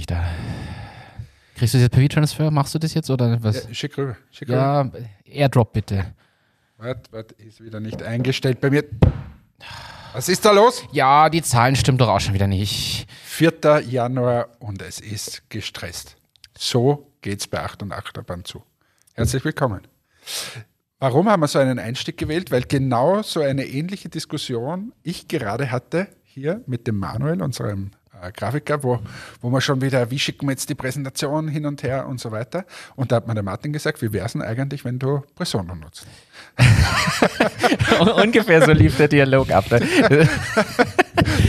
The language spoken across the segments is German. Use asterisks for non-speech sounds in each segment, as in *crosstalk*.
nicht da. Kriegst du das jetzt per V-Transfer? Machst du das jetzt oder was? Ja, schick rüber. Schick rüber. Ja, Airdrop bitte. Warte, warte, ist wieder nicht eingestellt bei mir. Was ist da los? Ja, die Zahlen stimmen doch auch schon wieder nicht. 4. Januar und es ist gestresst. So geht's bei 8 und Achterbahn zu. Herzlich willkommen. Warum haben wir so einen Einstieg gewählt? Weil genau so eine ähnliche Diskussion ich gerade hatte hier mit dem Manuel, unserem äh, Grafiker, wo, wo wir schon wieder, wie schicken wir jetzt die Präsentation hin und her und so weiter. Und da hat mir der Martin gesagt, wie wäre es denn eigentlich, wenn du Presono nutzt? *laughs* Ungefähr so lief der Dialog ab. Ne?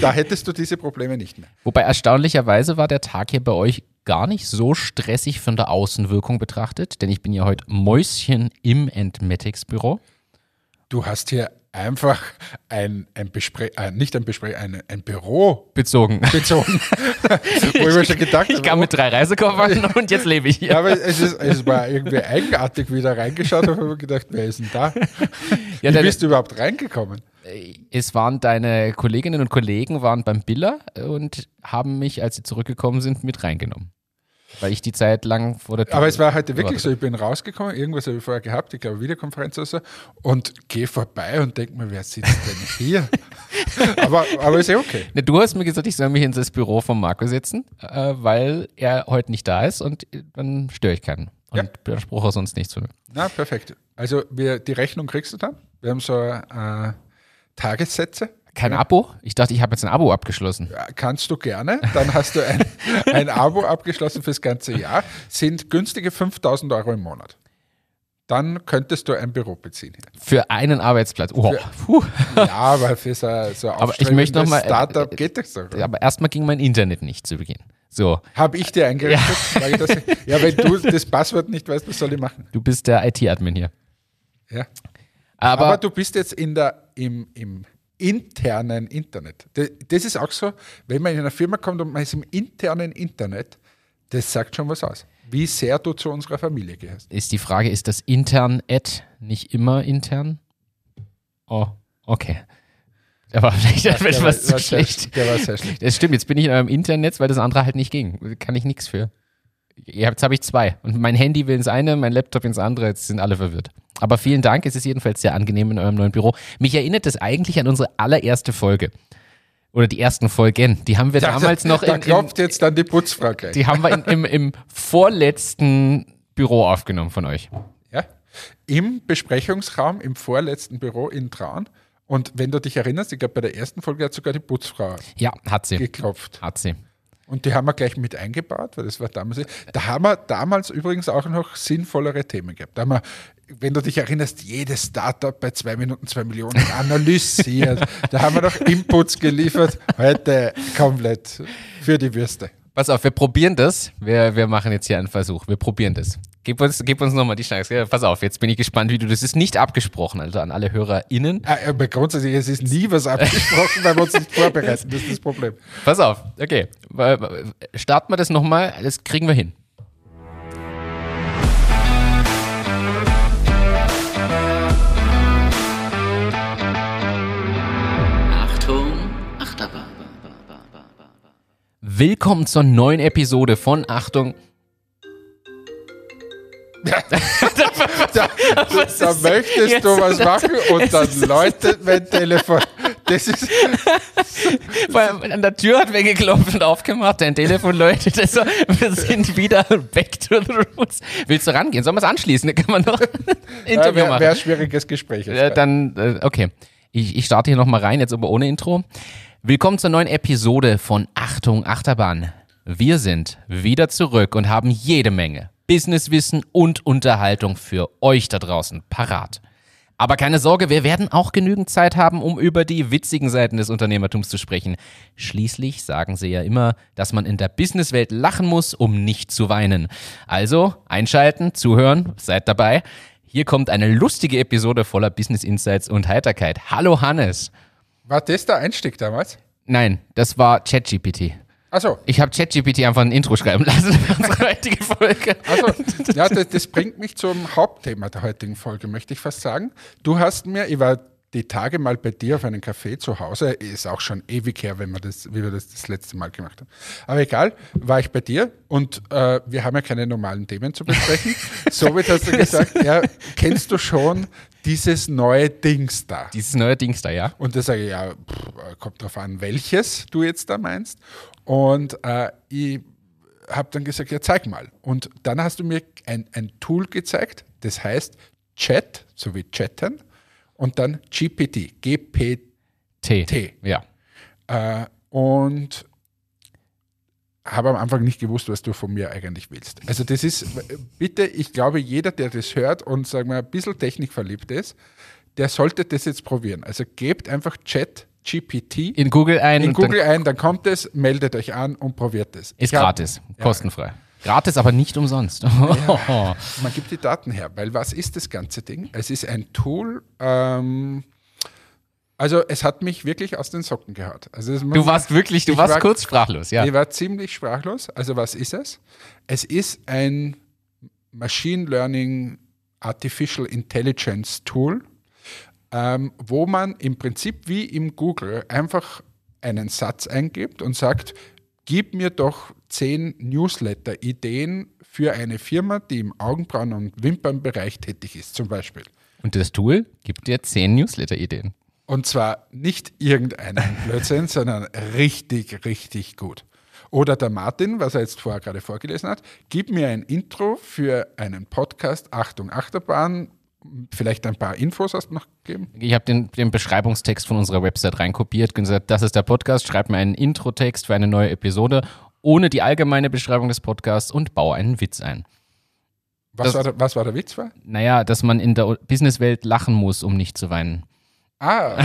da hättest du diese Probleme nicht mehr. Wobei erstaunlicherweise war der Tag hier bei euch gar nicht so stressig von der Außenwirkung betrachtet, denn ich bin ja heute Mäuschen im Entmatics Büro. Du hast hier einfach ein, ein Bespre äh, nicht ein Gespräch, ein, ein Büro bezogen. bezogen. *laughs* Wo ich, mir schon gedacht ich kam mit drei Reisekoffern und jetzt lebe ich hier. Ja, aber es, ist, es war irgendwie eigenartig, wieder reingeschaut und habe gedacht, wer ist denn da? Ja, Wie bist du überhaupt reingekommen? Es waren deine Kolleginnen und Kollegen waren beim Biller und haben mich, als sie zurückgekommen sind, mit reingenommen. Weil ich die Zeit lang vor der Tür Aber es war heute wirklich so, ich bin rausgekommen, irgendwas habe ich vorher gehabt, ich glaube Videokonferenz oder so, und gehe vorbei und denke mir, wer sitzt denn hier? *laughs* aber, aber ist ja okay. Ne, du hast mir gesagt, ich soll mich in das Büro von Marco setzen, äh, weil er heute nicht da ist und dann störe ich keinen. Und ja. beanspruche sonst nichts von mir. Na, perfekt. Also wir, die Rechnung kriegst du dann. Wir haben so äh, Tagessätze kein Abo? Ich dachte, ich habe jetzt ein Abo abgeschlossen. Ja, kannst du gerne. Dann hast du ein, *laughs* ein Abo abgeschlossen fürs ganze Jahr. Sind günstige 5000 Euro im Monat. Dann könntest du ein Büro beziehen. Für einen Arbeitsplatz. Oh. Für, ja, aber für so, so ein aber ich möchte noch mal, äh, Startup geht das doch. Aber erstmal ging mein Internet nicht zu Beginn. So. Habe ich dir eingerichtet? Ja. ja, wenn du *laughs* das Passwort nicht weißt, was soll ich machen? Du bist der IT-Admin hier. Ja. Aber, aber, du bist jetzt in der, im, im internen Internet. Das ist auch so, wenn man in eine Firma kommt und man ist im internen Internet, das sagt schon was aus. Wie sehr du zu unserer Familie gehörst. Ist die Frage, ist das intern Ad nicht immer intern? Oh, okay. Aber vielleicht ja, etwas war, zu war schlecht. Sehr, der war sehr schlecht. Das stimmt, jetzt bin ich in eurem Internet, weil das andere halt nicht ging. Kann ich nichts für. Jetzt habe ich zwei. Und mein Handy will ins eine, mein Laptop ins andere. Jetzt sind alle verwirrt. Aber vielen Dank. Es ist jedenfalls sehr angenehm in eurem neuen Büro. Mich erinnert das eigentlich an unsere allererste Folge. Oder die ersten Folgen. Die haben wir ja, damals noch da in. Da klopft jetzt dann die Putzfrau gleich. Die haben wir in, im, im vorletzten Büro aufgenommen von euch. Ja. Im Besprechungsraum, im vorletzten Büro in Traun. Und wenn du dich erinnerst, ich glaube, bei der ersten Folge hat sogar die Putzfrau ja, hat sie. geklopft. Hat sie. Und die haben wir gleich mit eingebaut, weil das war damals. Da haben wir damals übrigens auch noch sinnvollere Themen gehabt. Da haben wir, wenn du dich erinnerst, jedes Startup bei zwei Minuten zwei Millionen analysiert. da haben wir noch Inputs geliefert. Heute komplett für die Würste. Pass auf, wir probieren das. Wir, wir machen jetzt hier einen Versuch. Wir probieren das. Gib uns, gib uns nochmal die Chance. Pass auf, jetzt bin ich gespannt, wie du das ist nicht abgesprochen, also an alle HörerInnen. Ah, aber grundsätzlich, es ist nie was abgesprochen, weil wir uns nicht vorbereiten. Das ist das Problem. Pass auf, okay. Starten wir das nochmal, das kriegen wir hin. Willkommen zur neuen Episode von Achtung. da, da, *laughs* da möchtest du was machen und dann läutet mein Telefon. Das ist. *laughs* Weil an der Tür hat wer geklopft und aufgemacht, dein Telefon läutet. Also, wir sind wieder back to the roots. Willst du rangehen? Sollen wir es anschließen? Kann man noch *laughs* ein Interview ja, wär, machen. Wäre ein schwieriges Gespräch. Äh, dann, äh, okay. Ich, ich starte hier nochmal rein, jetzt aber ohne Intro. Willkommen zur neuen Episode von Achtung Achterbahn. Wir sind wieder zurück und haben jede Menge Businesswissen und Unterhaltung für euch da draußen parat. Aber keine Sorge, wir werden auch genügend Zeit haben, um über die witzigen Seiten des Unternehmertums zu sprechen. Schließlich sagen sie ja immer, dass man in der Businesswelt lachen muss, um nicht zu weinen. Also einschalten, zuhören, seid dabei. Hier kommt eine lustige Episode voller Business Insights und Heiterkeit. Hallo Hannes. War das der Einstieg damals? Nein, das war ChatGPT. Achso. Ich habe ChatGPT einfach ein Intro schreiben lassen für unsere *laughs* heutige Folge. Also, ja, das, das, bringt mich zum Hauptthema der heutigen Folge, möchte ich fast sagen. Du hast mir, ich war die Tage mal bei dir auf einen Café zu Hause, ist auch schon ewig her, wenn wir das, wie wir das das letzte Mal gemacht haben. Aber egal, war ich bei dir und äh, wir haben ja keine normalen Themen zu besprechen. *laughs* Somit hast du gesagt, ja, kennst du schon dieses neue Dings da? Dieses neue Dings da, ja? Und da sage ich, ja, pff, kommt drauf an, welches du jetzt da meinst. Und äh, ich habe dann gesagt, ja, zeig mal. Und dann hast du mir ein, ein Tool gezeigt, das heißt Chat, so wie chatten, und dann GPT, GPT. T. Ja. Äh, und habe am Anfang nicht gewusst, was du von mir eigentlich willst. Also das ist, bitte, ich glaube, jeder, der das hört und sagen wir ein bisschen technikverliebt ist, der sollte das jetzt probieren. Also gebt einfach Chat GPT In Google ein. in und dann Google ein, dann kommt es, meldet euch an und probiert es. Ist hab- gratis, kostenfrei. Gratis, aber nicht umsonst. *laughs* Man gibt die Daten her, weil was ist das ganze Ding? Es ist ein Tool, ähm, also es hat mich wirklich aus den Socken gehauen. Also Du warst wirklich, du warst war- kurz sprachlos, ja. Ich war ziemlich sprachlos. Also was ist es? Es ist ein Machine Learning Artificial Intelligence Tool, ähm, wo man im Prinzip wie im Google einfach einen Satz eingibt und sagt, gib mir doch zehn Newsletter-Ideen für eine Firma, die im Augenbrauen- und Wimpernbereich tätig ist, zum Beispiel. Und das Tool gibt dir zehn Newsletter-Ideen. Und zwar nicht irgendeinen *laughs* Blödsinn, sondern richtig, richtig gut. Oder der Martin, was er jetzt vorher gerade vorgelesen hat, gib mir ein Intro für einen Podcast, Achtung, Achterbahn, vielleicht ein paar Infos hast du noch gegeben. Ich habe den, den Beschreibungstext von unserer Website reinkopiert und gesagt, das ist der Podcast, schreib mir einen Introtext für eine neue Episode ohne die allgemeine Beschreibung des Podcasts und baue einen Witz ein. Was, Das- war, der, was war der Witz? War? Naja, dass man in der Businesswelt lachen muss, um nicht zu weinen. Ah,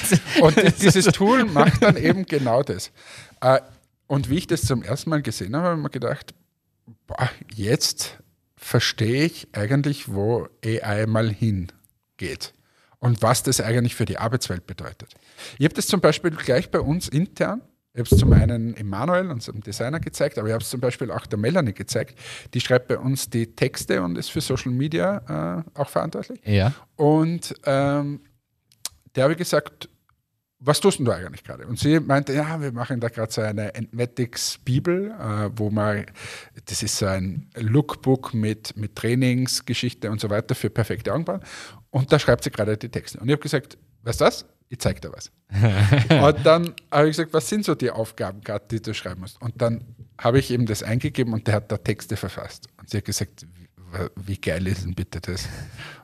*laughs* und dieses Tool macht dann eben genau das. Äh, Und wie ich das zum ersten Mal gesehen habe, habe ich mir gedacht, boah, jetzt verstehe ich eigentlich, wo AI mal hingeht und was das eigentlich für die Arbeitswelt bedeutet. Ich habe das zum Beispiel gleich bei uns intern, ich habe es zum einen Emanuel, unserem Designer, gezeigt, aber ich habe es zum Beispiel auch der Melanie gezeigt. Die schreibt bei uns die Texte und ist für Social Media äh, auch verantwortlich. Ja. Und ähm, der habe ich gesagt, was tust du eigentlich gerade? Und sie meinte, ja, wir machen da gerade so eine Entmatics Bibel, äh, wo man, das ist so ein Lookbook mit, mit Trainingsgeschichte und so weiter für perfekte Augenbrauen. Und da schreibt sie gerade die Texte. Und ich habe gesagt, was? Ich zeig dir was. *laughs* und dann habe ich gesagt, was sind so die Aufgaben gerade, die du schreiben musst? Und dann habe ich eben das eingegeben und der hat da Texte verfasst. Und sie hat gesagt, wie, geil ist denn bitte das?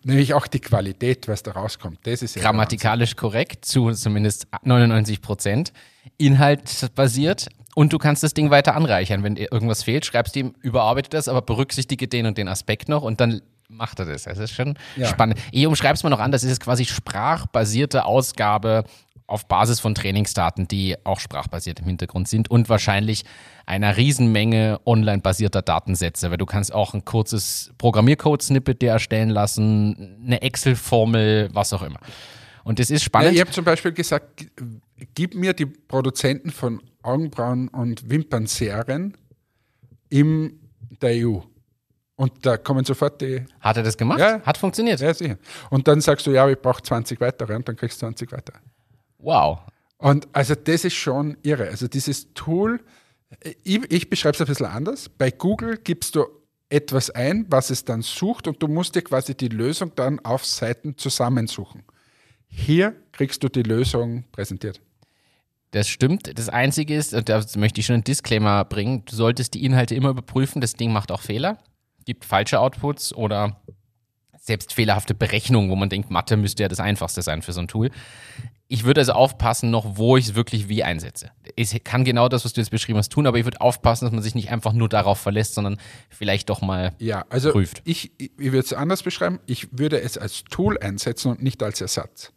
Nämlich auch die Qualität, was da rauskommt. Das ist ja Grammatikalisch korrekt, zu zumindest 99 Prozent. Inhaltbasiert. Und du kannst das Ding weiter anreichern. Wenn dir irgendwas fehlt, schreibst du ihm, überarbeite das, aber berücksichtige den und den Aspekt noch und dann macht er das. Das ist schon Ja. spannend. Ich umschreibe es mal noch anders. Es ist quasi sprachbasierte Ausgabe auf Basis von Trainingsdaten, die auch sprachbasiert im Hintergrund sind und wahrscheinlich einer Riesenmenge online-basierter Datensätze, weil du kannst auch ein kurzes Programmiercode-Snippet dir erstellen lassen, eine Excel-Formel, was auch immer. Und das ist Ja, spannend. ich habe zum Beispiel gesagt, gib mir die Produzenten von Augenbrauen- und Wimpernserien in der EU. Und da kommen sofort die, Hat er das gemacht? Ja. Hat funktioniert. ja sicher. Und dann sagst du, ja, ich brauche 20 weitere und dann kriegst du 20 weitere. Wow. Und also das ist schon irre. Also dieses Tool, ich, ich beschreibe es ein bisschen anders. Bei Google gibst du etwas ein, was es dann sucht und du musst dir quasi die Lösung dann auf Seiten zusammensuchen. Hier kriegst du die Lösung präsentiert. Das stimmt. Das Einzige ist, und da möchte ich schon einen Disclaimer bringen, du solltest die Inhalte immer überprüfen. Das Ding macht auch Fehler, gibt falsche Outputs oder selbst fehlerhafte Berechnungen, wo man denkt, Mathe müsste ja das Einfachste sein für so ein Tool. Ich würde also aufpassen noch, wo ich es wirklich wie einsetze. Es kann genau das, was du jetzt beschrieben hast, tun, aber ich würde aufpassen, dass man sich nicht einfach nur darauf verlässt, sondern vielleicht doch mal Ja, also Prüft. ich, ich, ich würde es anders beschreiben. Ich würde es als Tool einsetzen und nicht als Ersatz.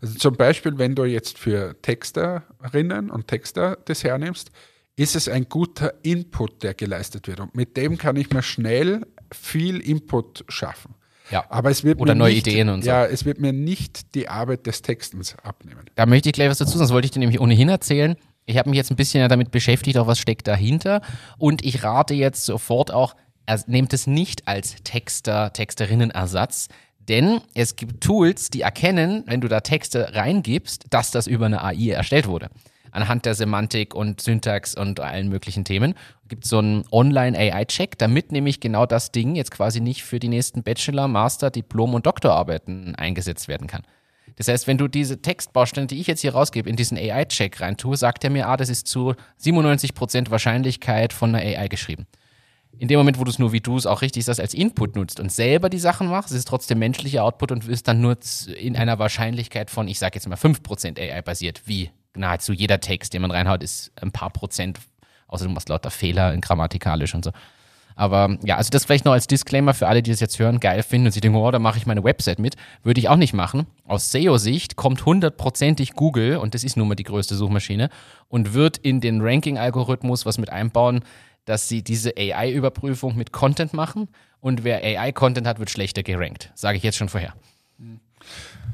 Also zum Beispiel, wenn du jetzt für Texterinnen und Texter das hernimmst, ist es ein guter Input, der geleistet wird. Und mit dem kann ich mir schnell viel Input schaffen. Ja. Aber es wird Oder mir neue nicht, Ideen und so. Ja, es wird mir nicht die Arbeit des Textens abnehmen. Da möchte ich gleich was dazu sagen, das wollte ich dir nämlich ohnehin erzählen. Ich habe mich jetzt ein bisschen damit beschäftigt, auch was steckt dahinter. Und ich rate jetzt sofort auch, nehmt es nicht als Texter, Texterinnen-Ersatz, Denn es gibt Tools, die erkennen, wenn du da Texte reingibst, dass das über eine AI erstellt wurde. Anhand der Semantik und Syntax und allen möglichen Themen gibt so einen Online-AI-Check, damit nämlich genau das Ding jetzt quasi nicht für die nächsten Bachelor, Master, Diplom und Doktorarbeiten eingesetzt werden kann. Das heißt, wenn du diese Textbausteine, die ich jetzt hier rausgebe, in diesen AI-Check reintue, sagt er mir, ah, das ist zu 97% Wahrscheinlichkeit von einer AI geschrieben. In dem Moment, wo du es nur wie du es auch richtig sagst, als Input nutzt und selber die Sachen machst, ist es trotzdem menschlicher Output und ist dann nur in einer Wahrscheinlichkeit von, ich sage jetzt mal 5% AI basiert, wie nahezu jeder Text, den man reinhaut, ist ein paar Prozent, außer du machst lauter Fehler in grammatikalisch und so. Aber ja, also das vielleicht noch als Disclaimer für alle, die das jetzt hören, geil finden und sie denken, oh, da mache ich meine Website mit. Würde ich auch nicht machen. Aus SEO-Sicht kommt hundertprozentig Google, und das ist nun mal die größte Suchmaschine, und wird in den Ranking-Algorithmus was mit einbauen, dass sie diese AI-Überprüfung mit Content machen. Und wer AI-Content hat, wird schlechter gerankt. Sage ich jetzt schon vorher.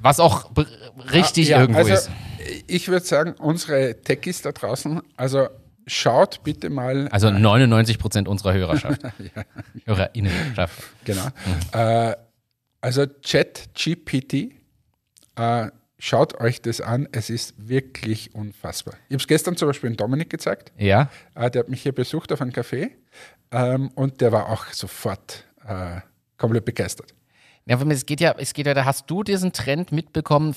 Was auch richtig ah, ja, irgendwo also, ist. Ich würde sagen, unsere Techies da draußen, also schaut bitte mal. Also 99 Prozent unserer Hörerschaft. *laughs* ja. Hörerinnenschaft. Genau. Mhm. Äh, also ChatGPT, äh, schaut euch das an. Es ist wirklich unfassbar. Ich habe es gestern zum Beispiel in Dominik gezeigt. Ja. Äh, der hat mich hier besucht auf einem Café ähm, und der war auch sofort äh, komplett begeistert. Ja, es geht ja, es geht ja, da hast du diesen Trend mitbekommen,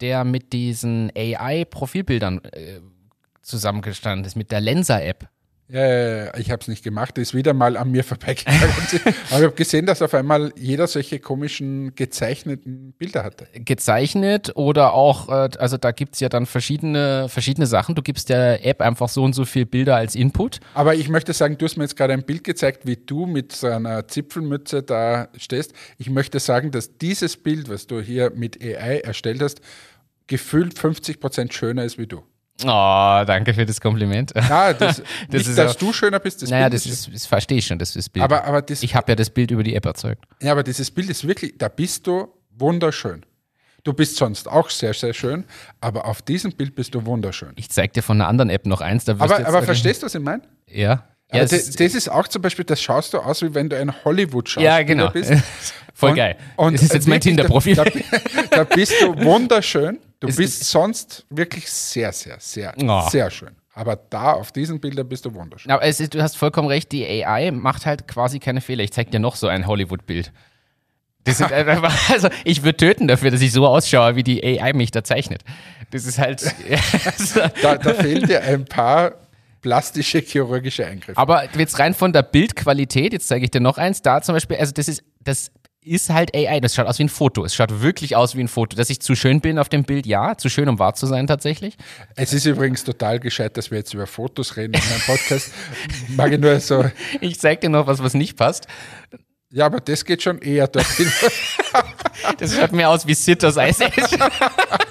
der mit diesen AI-Profilbildern äh, zusammengestanden ist mit der Lenser-App. Ja, ich habe es nicht gemacht, ist wieder mal an mir vorbeigegangen. *laughs* Aber ich habe gesehen, dass auf einmal jeder solche komischen gezeichneten Bilder hatte. Gezeichnet oder auch, äh, also da gibt es ja dann verschiedene, verschiedene Sachen. Du gibst der App einfach so und so viele Bilder als Input. Aber ich möchte sagen, du hast mir jetzt gerade ein Bild gezeigt, wie du mit so einer Zipfelmütze da stehst. Ich möchte sagen, dass dieses Bild, was du hier mit AI erstellt hast, gefühlt 50 Prozent schöner ist wie du. Oh, danke für das Kompliment. Ja, das, *laughs* das nicht, ist dass auch, du schöner bist. Das naja, Bild das, ist, das verstehe ich schon, das ist Bild. Aber, aber das, ich habe ja das Bild über die App erzeugt. Ja, aber dieses Bild ist wirklich, da bist du wunderschön. Du bist sonst auch sehr, sehr schön, aber auf diesem Bild bist du wunderschön. Ich zeig dir von einer anderen App noch eins. Da aber aber verstehst du, was ich meine? Ja. Ja, das, das, ist auch zum Beispiel, das schaust du aus, wie wenn du ein Hollywood-Schauspieler ja, genau. bist. *laughs* Voll und, geil. Und das ist jetzt mein Tinder-Profil. Da, *laughs* da, bist du wunderschön. Du es bist sonst wirklich sehr, sehr, sehr, oh. sehr schön. Aber da auf diesen Bildern bist du wunderschön. Aber ist, du hast vollkommen recht, die AI macht halt quasi keine Fehler. Ich zeig dir noch so ein Hollywood-Bild. *laughs* also ich würde töten dafür, dass ich so ausschaue, wie die AI mich da zeichnet. Das ist halt. da, da fehlen dir ein paar plastische chirurgische Eingriffe. Aber jetzt rein von der Bildqualität, jetzt zeige ich dir noch eins, da zum Beispiel, also das ist, das ist halt AI, das schaut aus wie ein Foto. Es schaut wirklich aus wie ein Foto. Dass ich zu schön bin auf dem Bild, ja, zu schön, um wahr zu sein tatsächlich. Es ist übrigens total gescheit, dass wir jetzt über Fotos reden in meinem Podcast. Mag ich nur so. Ich zeig dir noch was, was nicht passt. Ja, aber das geht schon eher dorthin. das schaut mir aus wie Sitters Eis. *laughs*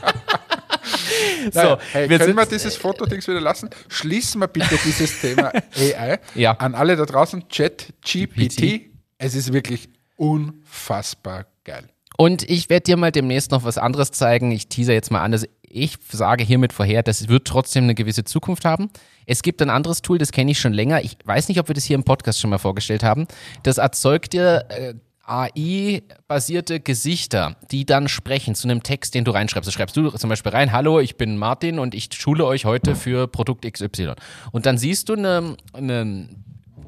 *laughs* so, hey, wir können wir dieses Fotodings wieder lassen? Schließen wir bitte dieses Thema *laughs* AI. Ja. An alle da draußen, Chat, GPT. Es ist wirklich unfassbar geil. Und ich werde dir mal demnächst noch was anderes zeigen. Ich teaser jetzt mal an. Also ich sage hiermit vorher, das wird trotzdem eine gewisse Zukunft haben. Es gibt ein anderes Tool, das kenne ich schon länger. Ich weiß nicht, ob wir das hier im Podcast schon mal vorgestellt haben. Das erzeugt dir äh, AI-basierte Gesichter, die dann sprechen zu einem Text, den du reinschreibst. Du schreibst du zum Beispiel rein, hallo, ich bin Martin und ich schule euch heute für Produkt XY. Und dann siehst du eine, eine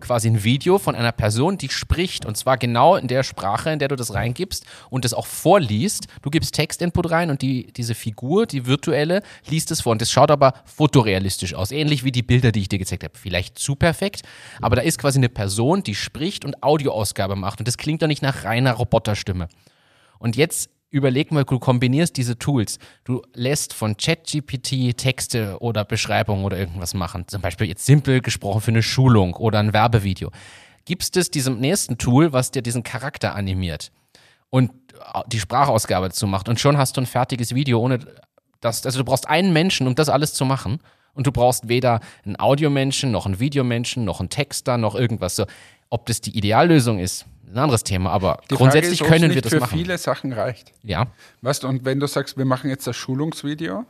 quasi ein Video von einer Person, die spricht und zwar genau in der Sprache, in der du das reingibst und das auch vorliest. Du gibst Textinput rein und die, diese Figur, die virtuelle, liest es vor und das schaut aber fotorealistisch aus, ähnlich wie die Bilder, die ich dir gezeigt habe. Vielleicht zu perfekt, aber da ist quasi eine Person, die spricht und Audioausgabe macht und das klingt doch nicht nach reiner Roboterstimme. Und jetzt überleg mal, du kombinierst diese Tools. Du lässt von ChatGPT Texte oder Beschreibungen oder irgendwas machen. Zum Beispiel jetzt simpel gesprochen für eine Schulung oder ein Werbevideo. Gibst es diesem nächsten Tool, was dir diesen Charakter animiert und die Sprachausgabe dazu macht und schon hast du ein fertiges Video, ohne das, also du brauchst einen Menschen, um das alles zu machen. Und du brauchst weder einen Audiomenschen, noch einen Videomenschen, noch einen Texter, noch irgendwas. So, ob das die Ideallösung ist, ein anderes Thema, aber Die grundsätzlich ist, können wir das für machen. für viele Sachen reicht. Ja. Weißt du, und wenn du sagst, wir machen jetzt das Schulungsvideo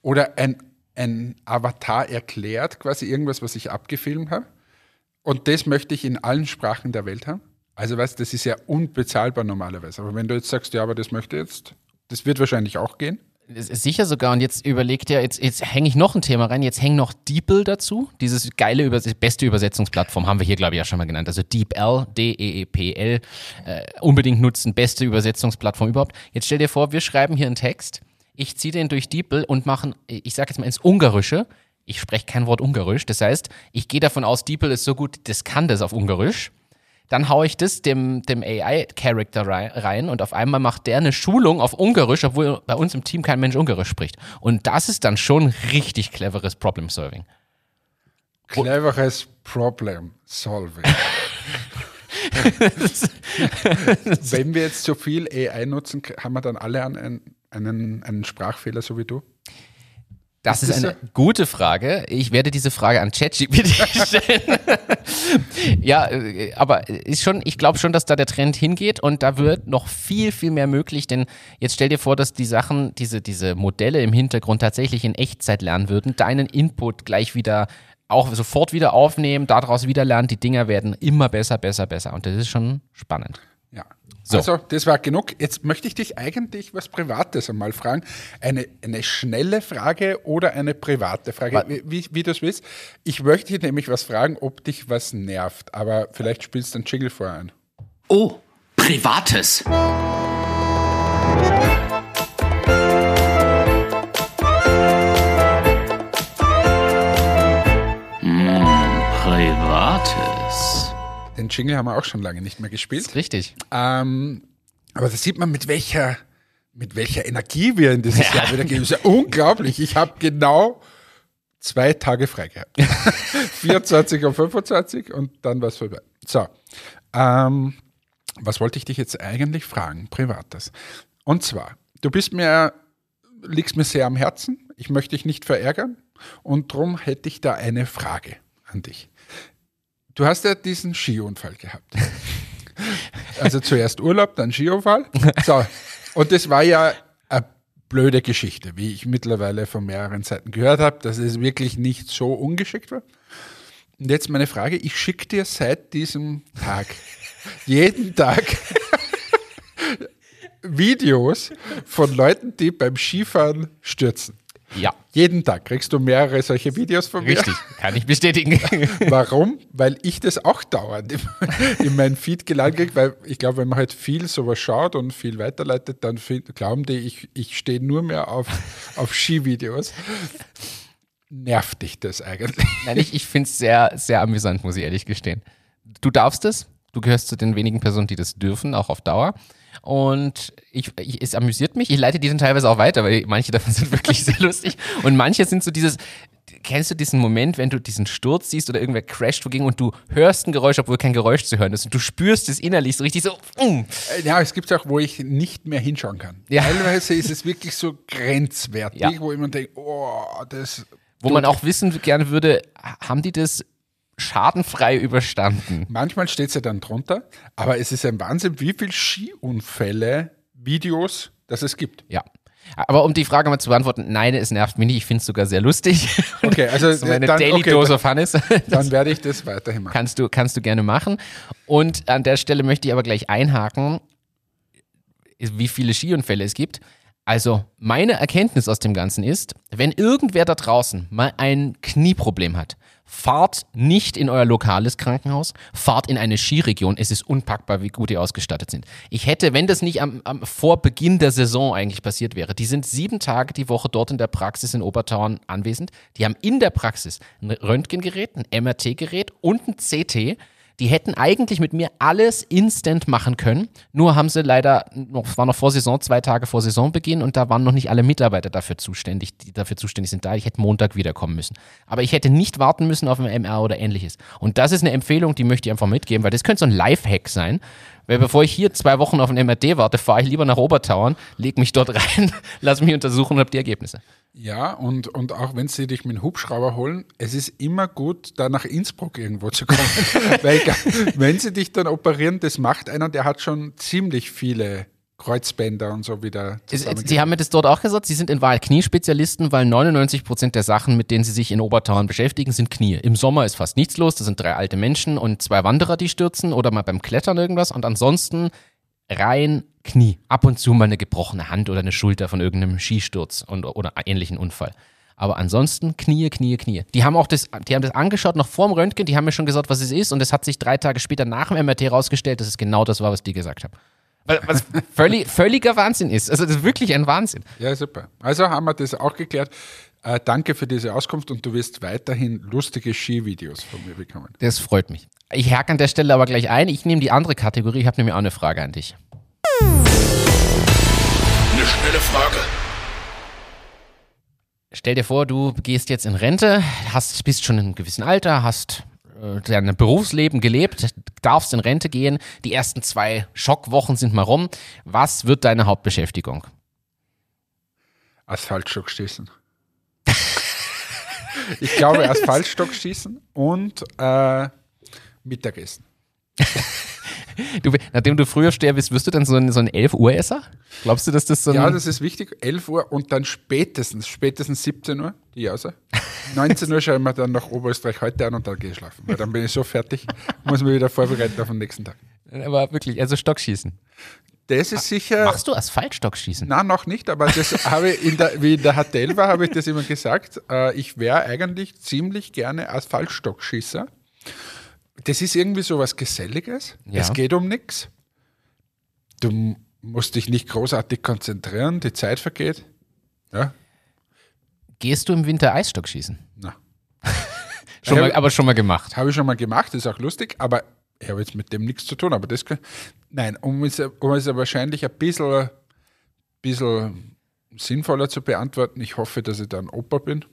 oder ein, ein Avatar erklärt quasi irgendwas, was ich abgefilmt habe und das möchte ich in allen Sprachen der Welt haben, Also weißt das ist ja unbezahlbar normalerweise. Aber wenn du jetzt sagst, ja, aber das möchte jetzt, das wird wahrscheinlich auch gehen. Sicher sogar. Und jetzt überlegt er, jetzt, jetzt hänge ich noch ein Thema rein. Jetzt hängt noch DeepL dazu. Dieses geile, Übers beste Übersetzungsplattform haben wir hier, glaube ich, ja schon mal genannt. Also DeepL, D-E-E-P-L. Äh, unbedingt nutzen. Beste Übersetzungsplattform überhaupt. Jetzt stell dir vor, wir schreiben hier einen Text. Ich ziehe den durch DeepL und machen, ich sage jetzt mal ins Ungarische. Ich spreche kein Wort Ungarisch. Das heißt, ich gehe davon aus, DeepL ist so gut, das kann das auf Ungarisch dann haue ich das dem, dem AI-Character rein und auf einmal macht der eine Schulung auf Ungarisch, obwohl bei uns im Team kein Mensch Ungarisch spricht. Und das ist dann schon richtig cleveres Problem-Solving. Cleveres Problem-Solving. *laughs* Wenn wir jetzt so viel AI nutzen, haben wir dann alle einen, einen, einen Sprachfehler, so wie du? Das ist, ist eine so? gute Frage. Ich werde diese Frage an ChatGPT *laughs* stellen. ja, äh, aber ist schon, ich glaube schon, dass da der Trend hingeht und da wird noch viel, viel mehr möglich, denn jetzt stell dir vor, dass die Sachen, diese, diese Modelle im Hintergrund tatsächlich in Echtzeit lernen würden, deinen Input gleich wieder auch sofort wieder aufnehmen, daraus wieder lernen, die Dinger werden immer besser, besser, besser und das ist schon spannend. Ja, so. Also, das war genug. Jetzt möchte ich dich eigentlich was Privates einmal fragen. Eine, eine schnelle Frage oder eine private Frage, wie, wie, wie du es willst. Ich möchte dich nämlich was fragen, ob dich was nervt. Aber vielleicht spielst du einen Jingle vorher ein. Oh, Privates. Den Jingle haben wir auch schon lange nicht mehr gespielt. Das ist richtig. Ähm, aber da sieht man, mit welcher, mit welcher Energie wir in dieses *laughs* ja. Jahr wieder gehen. Das ist ja unglaublich. Ich habe genau zwei Tage frei gehabt. 24 und 25 und dann war es vorbei. So, ähm, was wollte ich dich jetzt eigentlich fragen, Privates? Und zwar, du bist mir, liegst mir sehr am Herzen. Ich möchte dich nicht verärgern und darum hätte ich da eine Frage an dich. Du hast ja diesen Skiunfall gehabt. Also zuerst Urlaub, dann Skiunfall. So. Und das war ja eine blöde Geschichte, wie ich mittlerweile von mehreren Seiten gehört habe, dass es wirklich nicht so ungeschickt war. Und jetzt meine Frage, ich schicke dir seit diesem Tag, jeden Tag *laughs* Videos von Leuten, die beim Skifahren stürzen. Ja. Jeden Tag kriegst du mehrere solche Videos von mir. Richtig, kann ich bestätigen. *laughs* Warum? Weil ich das auch dauernd in, *laughs* in meinen Feed geladen kriege, weil ich glaube, wenn man halt viel sowas schaut und viel weiterleitet, dann glauben die, ich, ich stehe nur mehr auf, *laughs* auf Skivideos. Nervt dich das eigentlich? Nein, ich, ich finde es sehr, sehr amüsant, muss ich ehrlich gestehen. Du darfst es, du gehörst zu den wenigen Personen, die das dürfen, auch auf Dauer. Und ich, ich, es amüsiert mich. Ich leite die dann teilweise auch weiter, weil manche davon sind wirklich sehr lustig. Und manche sind so dieses, kennst du diesen Moment, wenn du diesen Sturz siehst oder irgendwer crasht wogegen und du hörst ein Geräusch, obwohl kein Geräusch zu hören ist und du spürst es innerlich so richtig so. Mm. Ja, es gibt auch, wo ich nicht mehr hinschauen kann. Ja. Teilweise ist es wirklich so grenzwertig, ja. wo mir denke, oh, das. Wo man auch wissen gerne würde, haben die das schadenfrei überstanden. Manchmal steht es ja dann drunter, aber es ist ein Wahnsinn, wie viele Skiunfälle, Videos, das es gibt. Ja. Aber um die Frage mal zu beantworten, nein, es nervt mich nicht. Ich finde es sogar sehr lustig. *laughs* Okay, also *laughs* das ist meine dann, Daily okay, Dose of Hannes. Dann *laughs* werde ich das weiterhin machen. Kannst du, kannst du gerne machen. Und an der Stelle möchte ich aber gleich einhaken, wie viele Skiunfälle es gibt. Also meine Erkenntnis aus dem Ganzen ist, wenn irgendwer da draußen mal ein Knieproblem hat, fahrt nicht in euer lokales Krankenhaus, fahrt in eine Skiregion. Es ist unpackbar, wie gut die ausgestattet sind. Ich hätte, wenn das nicht am, am, vor Beginn der Saison eigentlich passiert wäre, die sind sieben Tage die Woche dort in der Praxis in Obertauern anwesend. Die haben in der Praxis ein Röntgengerät, ein MRT-Gerät und ein CT die hätten eigentlich mit mir alles instant machen können. Nur haben sie leider noch, war noch vor Saison, zwei Tage vor Saisonbeginn und da waren noch nicht alle Mitarbeiter dafür zuständig, die dafür zuständig sind da. Ich hätte Montag wiederkommen müssen. Aber ich hätte nicht warten müssen auf ein MR oder ähnliches. Und das ist eine Empfehlung, die möchte ich einfach mitgeben, weil das könnte so ein Lifehack sein. Weil bevor ich hier zwei Wochen auf ein MRT warte, fahre ich lieber nach Obertauern, leg mich dort *laughs* rein, lass mich untersuchen und habe die Ergebnisse. Ja, und, und auch wenn sie dich mit dem Hubschrauber holen, es ist immer gut, da nach Innsbruck irgendwo zu kommen. *laughs* Weil wenn sie dich dann operieren, das macht einer, der hat schon ziemlich viele Kreuzbänder und so wieder. Sie haben mir das dort auch gesagt, Sie sind in Wahrheit Kniespezialisten, weil 99% der Sachen, mit denen Sie sich in Obertauern beschäftigen, sind Knie. Im Sommer ist fast nichts los, das sind drei alte Menschen und zwei Wanderer, die stürzen oder mal beim Klettern irgendwas und ansonsten rein Knie. Ab und zu mal eine gebrochene Hand oder eine Schulter von irgendeinem Skisturz und, oder ähnlichen Unfall. Aber ansonsten Knie, Knie, Knie. Die haben auch das, die haben das angeschaut noch vor dem Röntgen, die haben mir schon gesagt, was es ist und es hat sich drei Tage später nach dem MRT herausgestellt, dass es genau das war, was die gesagt haben. Was völlig, völliger Wahnsinn ist. Also das ist wirklich ein Wahnsinn. Ja, super. Also haben wir das auch geklärt. Äh, danke für diese Auskunft und du wirst weiterhin lustige Skivideos von mir bekommen. Das freut mich. Ich hake an der Stelle aber gleich ein. Ich nehme die andere Kategorie. Ich habe nämlich auch eine Frage an dich. Eine schnelle Frage. Stell dir vor, du gehst jetzt in Rente, hast, bist schon in einem gewissen Alter, hast dein Berufsleben gelebt, darfst in Rente gehen. Die ersten zwei Schockwochen sind mal rum. Was wird deine Hauptbeschäftigung? Asphaltstock schießen. *laughs* ich glaube Asphaltstock schießen und äh, Mittagessen. *laughs* Du, nachdem du früher sterbst, wirst du dann so ein, so ein 11 Uhr Esser? Glaubst du, dass das so ein Ja, das ist wichtig. 11 Uhr und dann spätestens, spätestens 17 Uhr, die Jause. *laughs* 19 Uhr schaue ich mir dann nach Oberösterreich heute an und dann gehe ich schlafen. Weil dann bin ich so fertig, muss mich wieder vorbereiten auf den nächsten Tag. aber wirklich, also Stockschießen. Das ist sicher. Machst du Asphaltstockschießen? Na, noch nicht, aber das habe ich in der, wie in der HTL war, habe ich das immer gesagt. Äh, ich wäre eigentlich ziemlich gerne Asphaltstockschießer. Das ist irgendwie so was Geselliges. Ja. Es geht um nichts. Du musst dich nicht großartig konzentrieren, die Zeit vergeht. Ja, Gehst du im Winter na. *laughs* Schon Ja, mal, aber schon mal gemacht. Habe ich schon mal gemacht, ist auch lustig, aber ich habe jetzt mit dem nichts zu tun. Aber das kann, nein, um es, um es wahrscheinlich ein bisschen, bisschen sinnvoller zu beantworten, ich hoffe, dass ich dann Opa bin.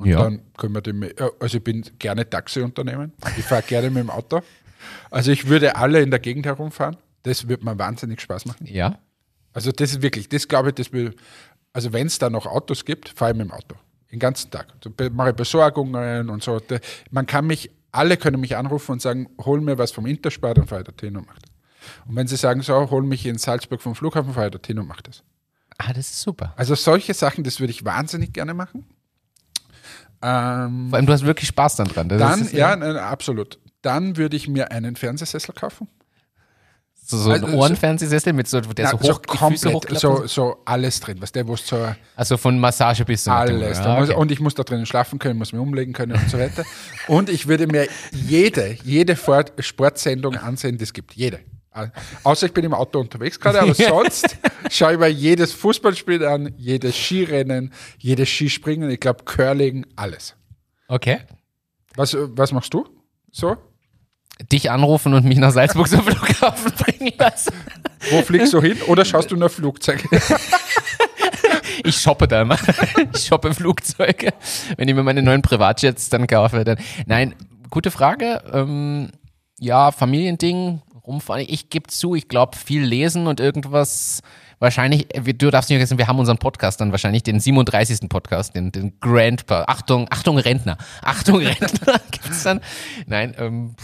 Und Ja. dann können wir dem, also ich bin gerne Taxiunternehmen. Ich fahre gerne mit dem Auto. Also ich würde alle in der Gegend herumfahren. Das wird mir wahnsinnig Spaß machen. Ja. Also das ist wirklich, das glaube ich, das will, also wenn es da noch Autos gibt, fahre ich mit dem Auto. Den ganzen Tag. So be- mache ich Besorgungen und so. Man kann mich, alle können mich anrufen und sagen, hol mir was vom Interspar, dann fahre ich dorthin und mache das. Und wenn sie sagen, so, hol mich in Salzburg vom Flughafen, fahre ich dorthin und mache das. Ah, das ist super. Also solche Sachen, das würde ich wahnsinnig gerne machen. Ähm, Vor allem, du hast wirklich Spaß dann dran. Das dann, ist, ja, nein, absolut. Dann würde ich mir einen Fernsehsessel kaufen. So, so ein Also, Ohrenfernsehsessel mit so, der Ja, so hoch, Füße hochklappt. so, so alles drin, was der, wo so also von Massage bis zum Alles. Ja, okay. Und ich muss da drinnen schlafen können, muss mich umlegen können und so weiter. und ich würde mir jede, jede Sportsendung ansehen, die es gibt. Jede. Außer ich bin im Auto unterwegs gerade, aber *laughs* sonst schaue ich mir jedes Fußballspiel an, jedes Skirennen, jedes Skispringen, ich glaube Curling, alles. okay. Was, was machst du? So? Dich anrufen und mich nach Salzburg zum Flughafen bringen lassen. Wo fliegst du hin? Oder schaust du nur Flugzeuge? *laughs* Ich shoppe da immer. Ich shoppe Flugzeuge. Wenn ich mir meine neuen Privatjets dann kaufe, dann. Nein, gute Frage. Ähm, ja, Familiending, rumfahren. Ich gebe zu, ich glaube, viel lesen und irgendwas. Wahrscheinlich, äh, wir- du darfst nicht vergessen, wir haben unseren Podcast dann wahrscheinlich, den 37. Podcast, den, den Grandpa. Achtung, Achtung, Rentner. *laughs* Achtung, Rentner *laughs* gibt's dann. Nein, ähm,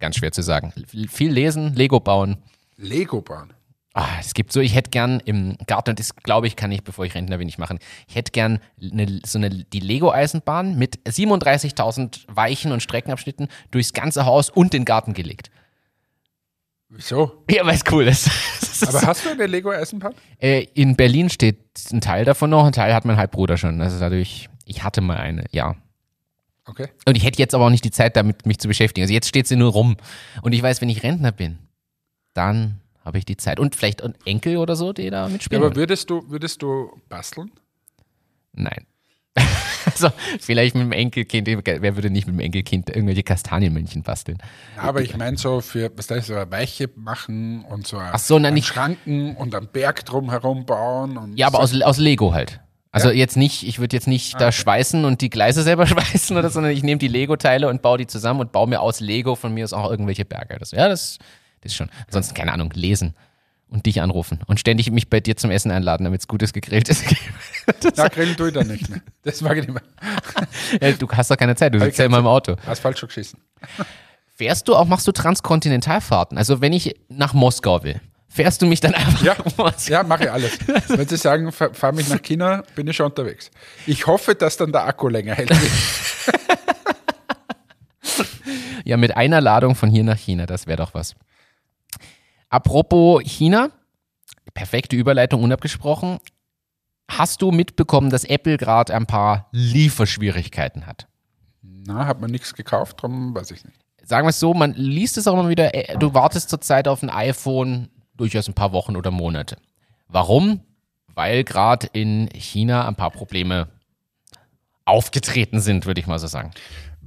ganz schwer zu sagen. Viel lesen, Lego bauen. Lego bauen. Ah, es gibt so, ich hätte gern im Garten, und das glaube ich, kann ich, bevor ich Rentner bin, nicht machen. Ich hätte gern eine, so eine, die Lego-Eisenbahn mit 37.000 Weichen und Streckenabschnitten durchs ganze Haus und den Garten gelegt. Wieso? Ja, weil es cool ist. *laughs* Aber hast du eine Lego-Eisenbahn? äh, in Berlin steht ein Teil davon noch, ein Teil hat mein Halbbruder schon. Also dadurch, ich hatte mal eine, ja. Okay. Und ich hätte jetzt aber auch nicht die Zeit, damit mich zu beschäftigen. Also jetzt steht sie nur rum. Und ich weiß, wenn ich Rentner bin, dann habe ich die Zeit. Und vielleicht ein Enkel oder so, die da Ja, mitspielen. aber würdest du, würdest du basteln? Nein. *laughs* also, vielleicht mit dem Enkelkind. Wer würde nicht mit dem Enkelkind irgendwelche Kastanienmännchen basteln? Aber ich meine so für, was ist, so eine Weiche machen und so, Ach so, einen nicht- Schranken und einen Berg drumherum bauen. Und Ja, aber so. aus, aus Lego halt. Also jetzt nicht, ich würde jetzt nicht da schweißen und die Gleise selber *laughs* schweißen oder so, sondern ich nehme die Lego-Teile und baue die zusammen und baue mir aus Lego von mir aus auch irgendwelche Berge. Das, ja, das, das ist schon. Ansonsten, keine Ahnung, lesen und dich anrufen und ständig mich bei dir zum Essen einladen, damit es gutes gegrilltes *laughs* gibt. Na, grillen tue ich dann nicht mehr. Das mag ich nicht mehr. Ja, *laughs* du hast doch keine Zeit, du sitzt ja immer im Auto. Asphalt schon geschissen. *laughs* Fährst du auch, machst du Transkontinentalfahrten? Also wenn ich nach Moskau will, Fährst du mich dann einfach Ja, ja mache ich alles. Wenn Sie sagen, fahr, fahr mich nach China, bin ich schon unterwegs. Ich hoffe, dass dann der Akku länger hält. Ja, mit einer Ladung von hier nach China, das wäre doch was. Apropos China, perfekte Überleitung unabgesprochen. Hast du mitbekommen, dass Apple gerade ein paar Lieferschwierigkeiten hat? Na, hat man nichts gekauft, darum weiß ich nicht. Sagen wir es so, man liest es auch immer wieder, äh, du wartest zurzeit auf ein iPhone durchaus ein paar Wochen oder Monate. Warum? Weil gerade in China ein paar Probleme aufgetreten sind, würde ich mal so sagen.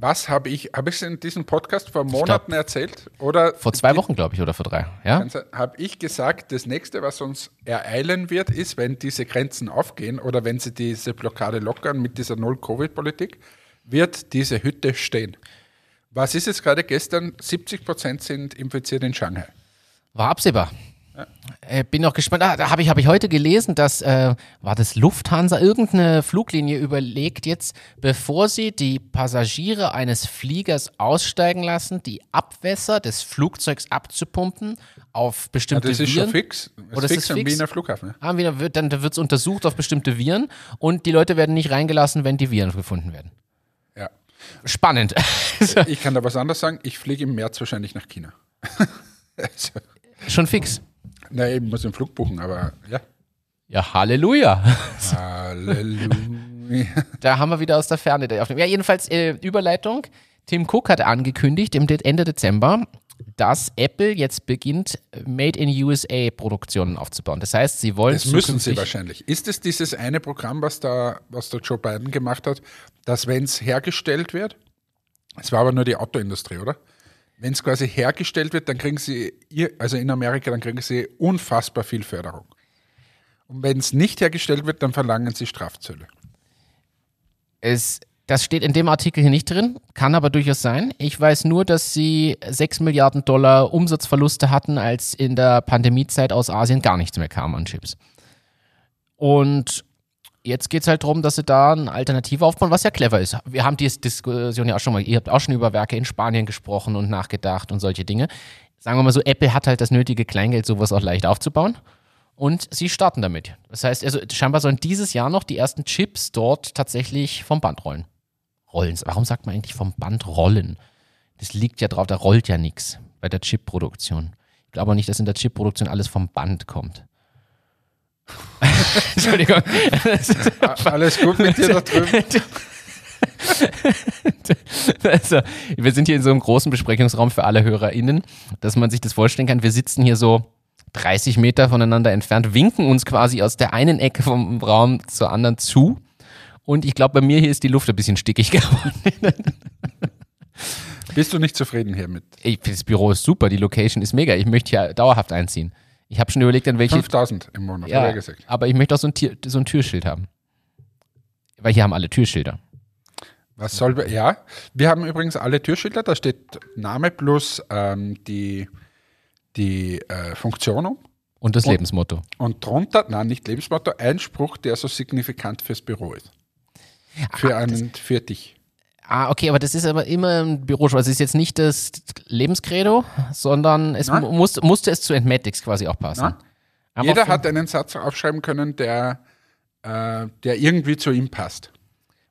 Was habe ich, habe ich es in diesem Podcast vor Monaten erzählt? Oder Vor zwei Wochen, glaube ich, oder vor drei. Ja? habe ich gesagt, das nächste, was uns ereilen wird, ist, wenn diese Grenzen aufgehen oder wenn sie diese Blockade lockern mit dieser Null-Covid-Politik, wird diese Hütte stehen. Was ist jetzt gerade gestern? 70 Prozent sind infiziert in Shanghai. War absehbar. Äh, bin auch gespannt. Ah, da habe ich, hab ich heute gelesen, dass, äh, war das Lufthansa, irgendeine Fluglinie überlegt jetzt, bevor sie die Passagiere eines Fliegers aussteigen lassen, die Abwässer des Flugzeugs abzupumpen auf Ja, bestimmte das ist Viren. schon fix. Das Oder ist ist fix am fix? Wiener Flughafen. ne? Ah, wieder wird, dann wird es untersucht auf bestimmte Viren und die Leute werden nicht reingelassen, wenn die Viren gefunden werden. Ja. Spannend. *laughs* Ich kann da was anderes sagen. Ich fliege im März wahrscheinlich nach China. *laughs* also, Schon fix. Nein, ich muss den Flug buchen, aber ja. Ja, Halleluja. Halleluja. *laughs* Da haben wir wieder aus der Ferne. Aufnahme. Ja, jedenfalls äh, Überleitung. Tim Cook hat angekündigt im De- Ende Dezember, dass Apple jetzt beginnt, Made in USA Produktionen aufzubauen. Das heißt, sie wollen Das müssen sie wahrscheinlich. Ist es dieses eine Programm, was da, was der Joe Biden gemacht hat, dass wenn es hergestellt wird, es war aber nur die Autoindustrie, oder? Wenn es quasi hergestellt wird, dann kriegen sie, also in Amerika, dann kriegen sie unfassbar viel Förderung. Und wenn es nicht hergestellt wird, dann verlangen sie Strafzölle. Es, das steht in dem Artikel hier nicht drin, kann aber durchaus sein. Ich weiß nur, dass sie 6 Milliarden Dollar Umsatzverluste hatten, als in der Pandemiezeit aus Asien gar nichts mehr kam an Chips. Und jetzt geht es halt darum, dass sie da eine Alternative aufbauen, was ja clever ist. Wir haben diese Diskussion ja auch schon mal, ihr habt auch schon über Werke in Spanien gesprochen und nachgedacht und solche Dinge. Sagen wir mal so, Apple hat halt das nötige Kleingeld, sowas auch leicht aufzubauen. Und sie starten damit. Das heißt, also scheinbar sollen dieses Jahr noch die ersten Chips dort tatsächlich vom Band rollen. Rollen. Warum sagt man eigentlich vom Band rollen? Das liegt ja drauf, da rollt ja nichts bei der Chip-Produktion. Ich glaube auch nicht, dass in der Chip-Produktion alles vom Band kommt. Entschuldigung. Alles gut mit dir da drüben? Also, wir sind hier in so einem großen Besprechungsraum für alle HörerInnen, dass man sich das vorstellen kann. Wir sitzen hier so 30 Meter voneinander entfernt, winken uns quasi aus der einen Ecke vom Raum zur anderen zu. Und ich glaube, bei mir hier ist die Luft ein bisschen stickig *laughs* geworden. Bist du nicht zufrieden hiermit? Ey, das Büro ist super, die Location ist mega. Ich möchte hier dauerhaft einziehen. Ich habe schon überlegt, an welche. 5000 im Monat, Ja, er gesagt. aber ich möchte auch so ein, Tier, so ein Türschild haben. Weil hier haben alle Türschilder. Was soll, ja, wir haben übrigens alle Türschilder, da steht Name plus ähm, die, die äh, Funktion um. Und das Und- Lebensmotto. Und drunter, nein, nicht Lebensmotto, ein Spruch, der so signifikant fürs Büro ist. Für, einen, für dich. Ah, okay, aber das ist aber immer ein Büro. Es ist jetzt nicht das Lebenskredo, sondern es Nein. mu- muss, musste es zu Entmatics quasi auch passen. Jeder hat einen Satz aufschreiben können, der, äh, der irgendwie zu ihm passt.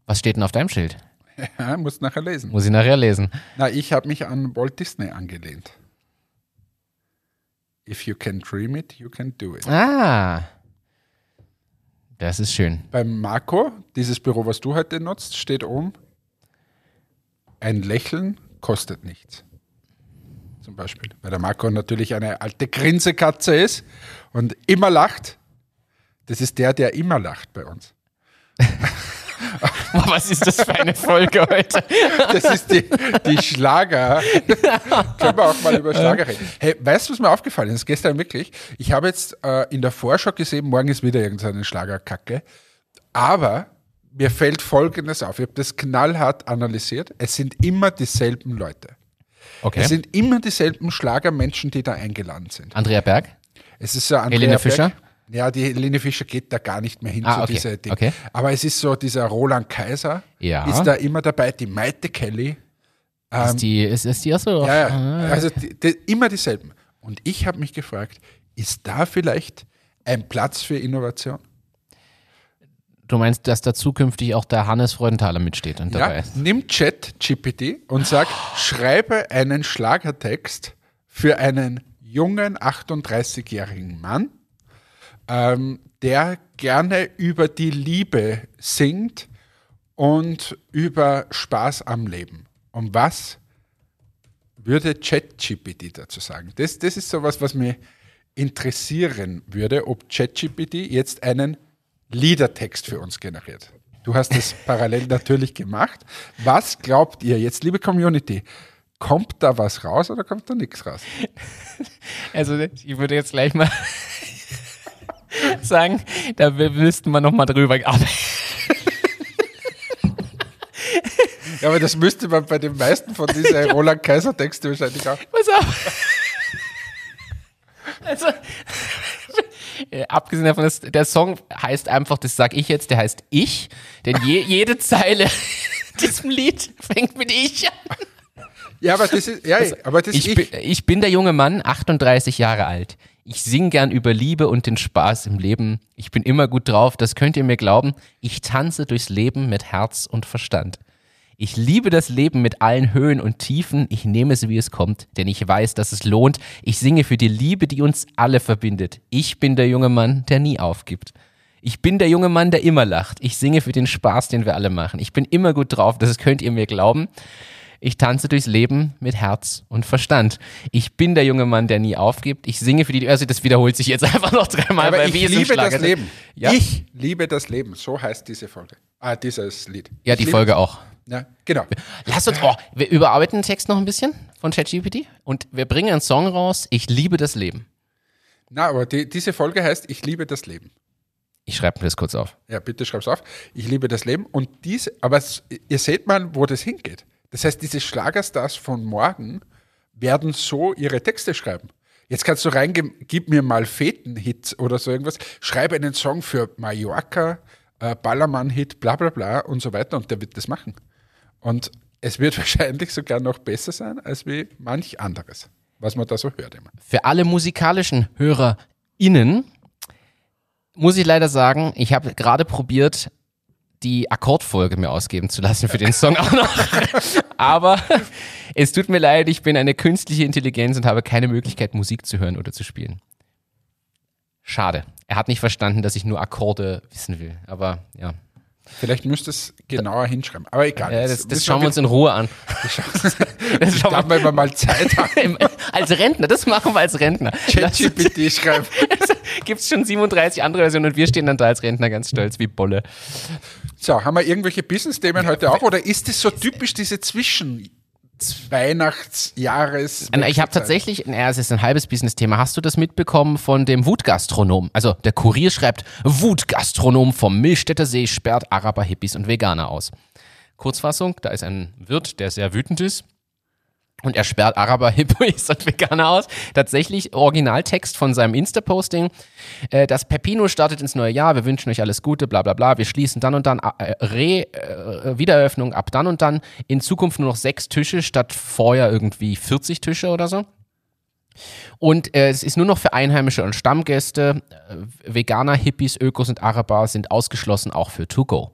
Was steht denn auf deinem Schild? *laughs* Ja, musst nachher lesen. Muss ich nachher lesen. Na, ich habe mich an Walt Disney angelehnt. If you can dream it, you can do it. Ah. Das ist schön. Beim Marco, dieses Büro, was du heute nutzt, steht oben, ein Lächeln kostet nichts. Zum Beispiel. Weil der Marco natürlich eine alte Grinsekatze ist und immer lacht. Das ist der, der immer lacht bei uns. *laughs* Was ist das für eine Folge heute? *laughs* Das ist die, die Schlager. *laughs* Können wir auch mal über Schlager reden. Hey, weißt du, was mir aufgefallen ist? Gestern wirklich. Ich habe jetzt äh, in der Vorschau gesehen, morgen ist wieder irgendeine Schlagerkacke. Aber mir fällt Folgendes auf. Ich habe das knallhart analysiert. Es sind immer dieselben Leute. Okay. Es sind immer dieselben Schlagermenschen, die da eingeladen sind. Andrea Berg? Es ist so Andrea Helene Berg- Fischer? Ja, die Helene Fischer geht da gar nicht mehr hin Ah, zu okay, dieser Ding. okay. Aber es ist so, dieser Roland Kaiser Ja. ist da immer dabei, die Maite Kelly. ist, die, ist, ist die auch so? Ja, ja. Also die, die, immer dieselben. Und ich habe mich gefragt, Ist da vielleicht ein Platz für Innovation? Du meinst, dass da zukünftig auch der Hannes Freudenthaler mitsteht und dabei Ja, ist? nimm Chat GPT und sag, schreibe einen Schlagertext für einen jungen 38-jährigen Mann, ähm, der gerne über die Liebe singt und über Spaß am Leben. Und was würde ChatGPT dazu sagen? Das, das ist sowas, was mich interessieren würde, ob ChatGPT jetzt einen Liedertext für uns generiert. Du hast es *laughs* parallel natürlich gemacht. Was glaubt ihr jetzt, liebe Community? Kommt da was raus oder kommt da nichts raus? *laughs* Also ich würde jetzt gleich mal *laughs* sagen, da müssten wir nochmal drüber arbeiten. Ja, aber das müsste man bei den meisten von diesen Roland Kaiser Texten wahrscheinlich auch. Pass auf. Also, äh, abgesehen davon, dass der Song heißt einfach, das sag ich jetzt, der heißt Ich, denn je, *laughs* jede Zeile *laughs* diesem Lied fängt mit Ich an. Ja, aber das ist, ja, aber das Ich, ich, bin, ich bin der junge Mann, 38 Jahre alt. Ich sing gern über Liebe und den Spaß im Leben. Ich bin immer gut drauf, das könnt ihr mir glauben. Ich tanze durchs Leben mit Herz und Verstand. Ich liebe das Leben mit allen Höhen und Tiefen. Ich nehme es, wie es kommt, denn ich weiß, dass es lohnt. Ich singe für die Liebe, die uns alle verbindet. Ich bin der junge Mann, der nie aufgibt. Ich bin der junge Mann, der immer lacht. Ich singe für den Spaß, den wir alle machen. Ich bin immer gut drauf, das könnt ihr mir glauben. Ich tanze durchs Leben mit Herz und Verstand. Ich bin der junge Mann, der nie aufgibt. Ich singe für die, also das wiederholt sich jetzt *laughs* einfach noch dreimal, aber ich liebe das. Leben. Ja, Ich liebe das Leben. So heißt diese Folge. Ah, dieses Lied. ja Ich die Folge auch. Ja, genau. Lass uns, oh, wir überarbeiten den Text noch ein bisschen von ChatGPT und wir bringen einen Song raus. Ich liebe das Leben. Na, aber die, diese Folge heißt Ich liebe das Leben. Ich schreibe mir das kurz auf. Ja, bitte schreib's auf. Ich liebe das Leben. Und diese, aber ihr seht mal, wo das hingeht. Das heißt, diese Schlagerstars von morgen werden so ihre Texte schreiben. Jetzt kannst du reingeben, gib mir mal Feten-Hits oder so irgendwas. Schreibe einen Song für Mallorca, äh, Ballermann-Hit, bla bla bla und so weiter. Und der wird das machen. Und es wird *laughs* wahrscheinlich sogar noch besser sein, als wie manch anderes, was man da so hört immer. Für alle musikalischen HörerInnen muss ich leider sagen, ich habe gerade probiert, die Akkordfolge mir ausgeben zu lassen für den Song auch noch. *laughs* Aber es tut mir leid, ich bin eine künstliche Intelligenz und habe keine Möglichkeit, Musik zu hören oder zu spielen. Schade. Er hat nicht verstanden, dass ich nur Akkorde wissen will. Aber ja, Vielleicht müsst ihr es genauer hinschreiben. Aber egal. äh, das, das schauen wir uns in Ruhe an. *laughs* *laughs* Das Ich darf man immer mal Zeit haben. *laughs* wir als Rentner, das machen wir als Rentner. ChatGPT schreiben. Gibt es schon 37 andere Versionen und wir stehen dann da als Rentner ganz stolz wie Bolle. So, haben wir irgendwelche Business-Themen heute auch oder ist es so typisch diese Zwischen Weihnachtsjahres? Ich habe tatsächlich, naja, es ist ein halbes Business-Thema. Hast du das mitbekommen von dem Wutgastronom? Also der Kurier schreibt, Wutgastronom vom Milchstädter See sperrt Araber, Hippies und Veganer aus. Kurzfassung, da ist ein Wirt, der sehr wütend ist. Und er sperrt Araber, *laughs* Hippies und Veganer aus. Tatsächlich Originaltext von seinem Insta-Posting. Äh, das Pepino startet ins neue Jahr. Wir wünschen euch alles Gute, bla bla bla. Wir schließen dann und dann äh, Re, äh, Wiedereröffnung ab dann und dann. In Zukunft nur noch sechs Tische statt vorher irgendwie 40 Tische oder so. Und es ist nur noch für Einheimische und Stammgäste. Veganer, Hippies, Ökos und Araber sind ausgeschlossen, auch für To-Go.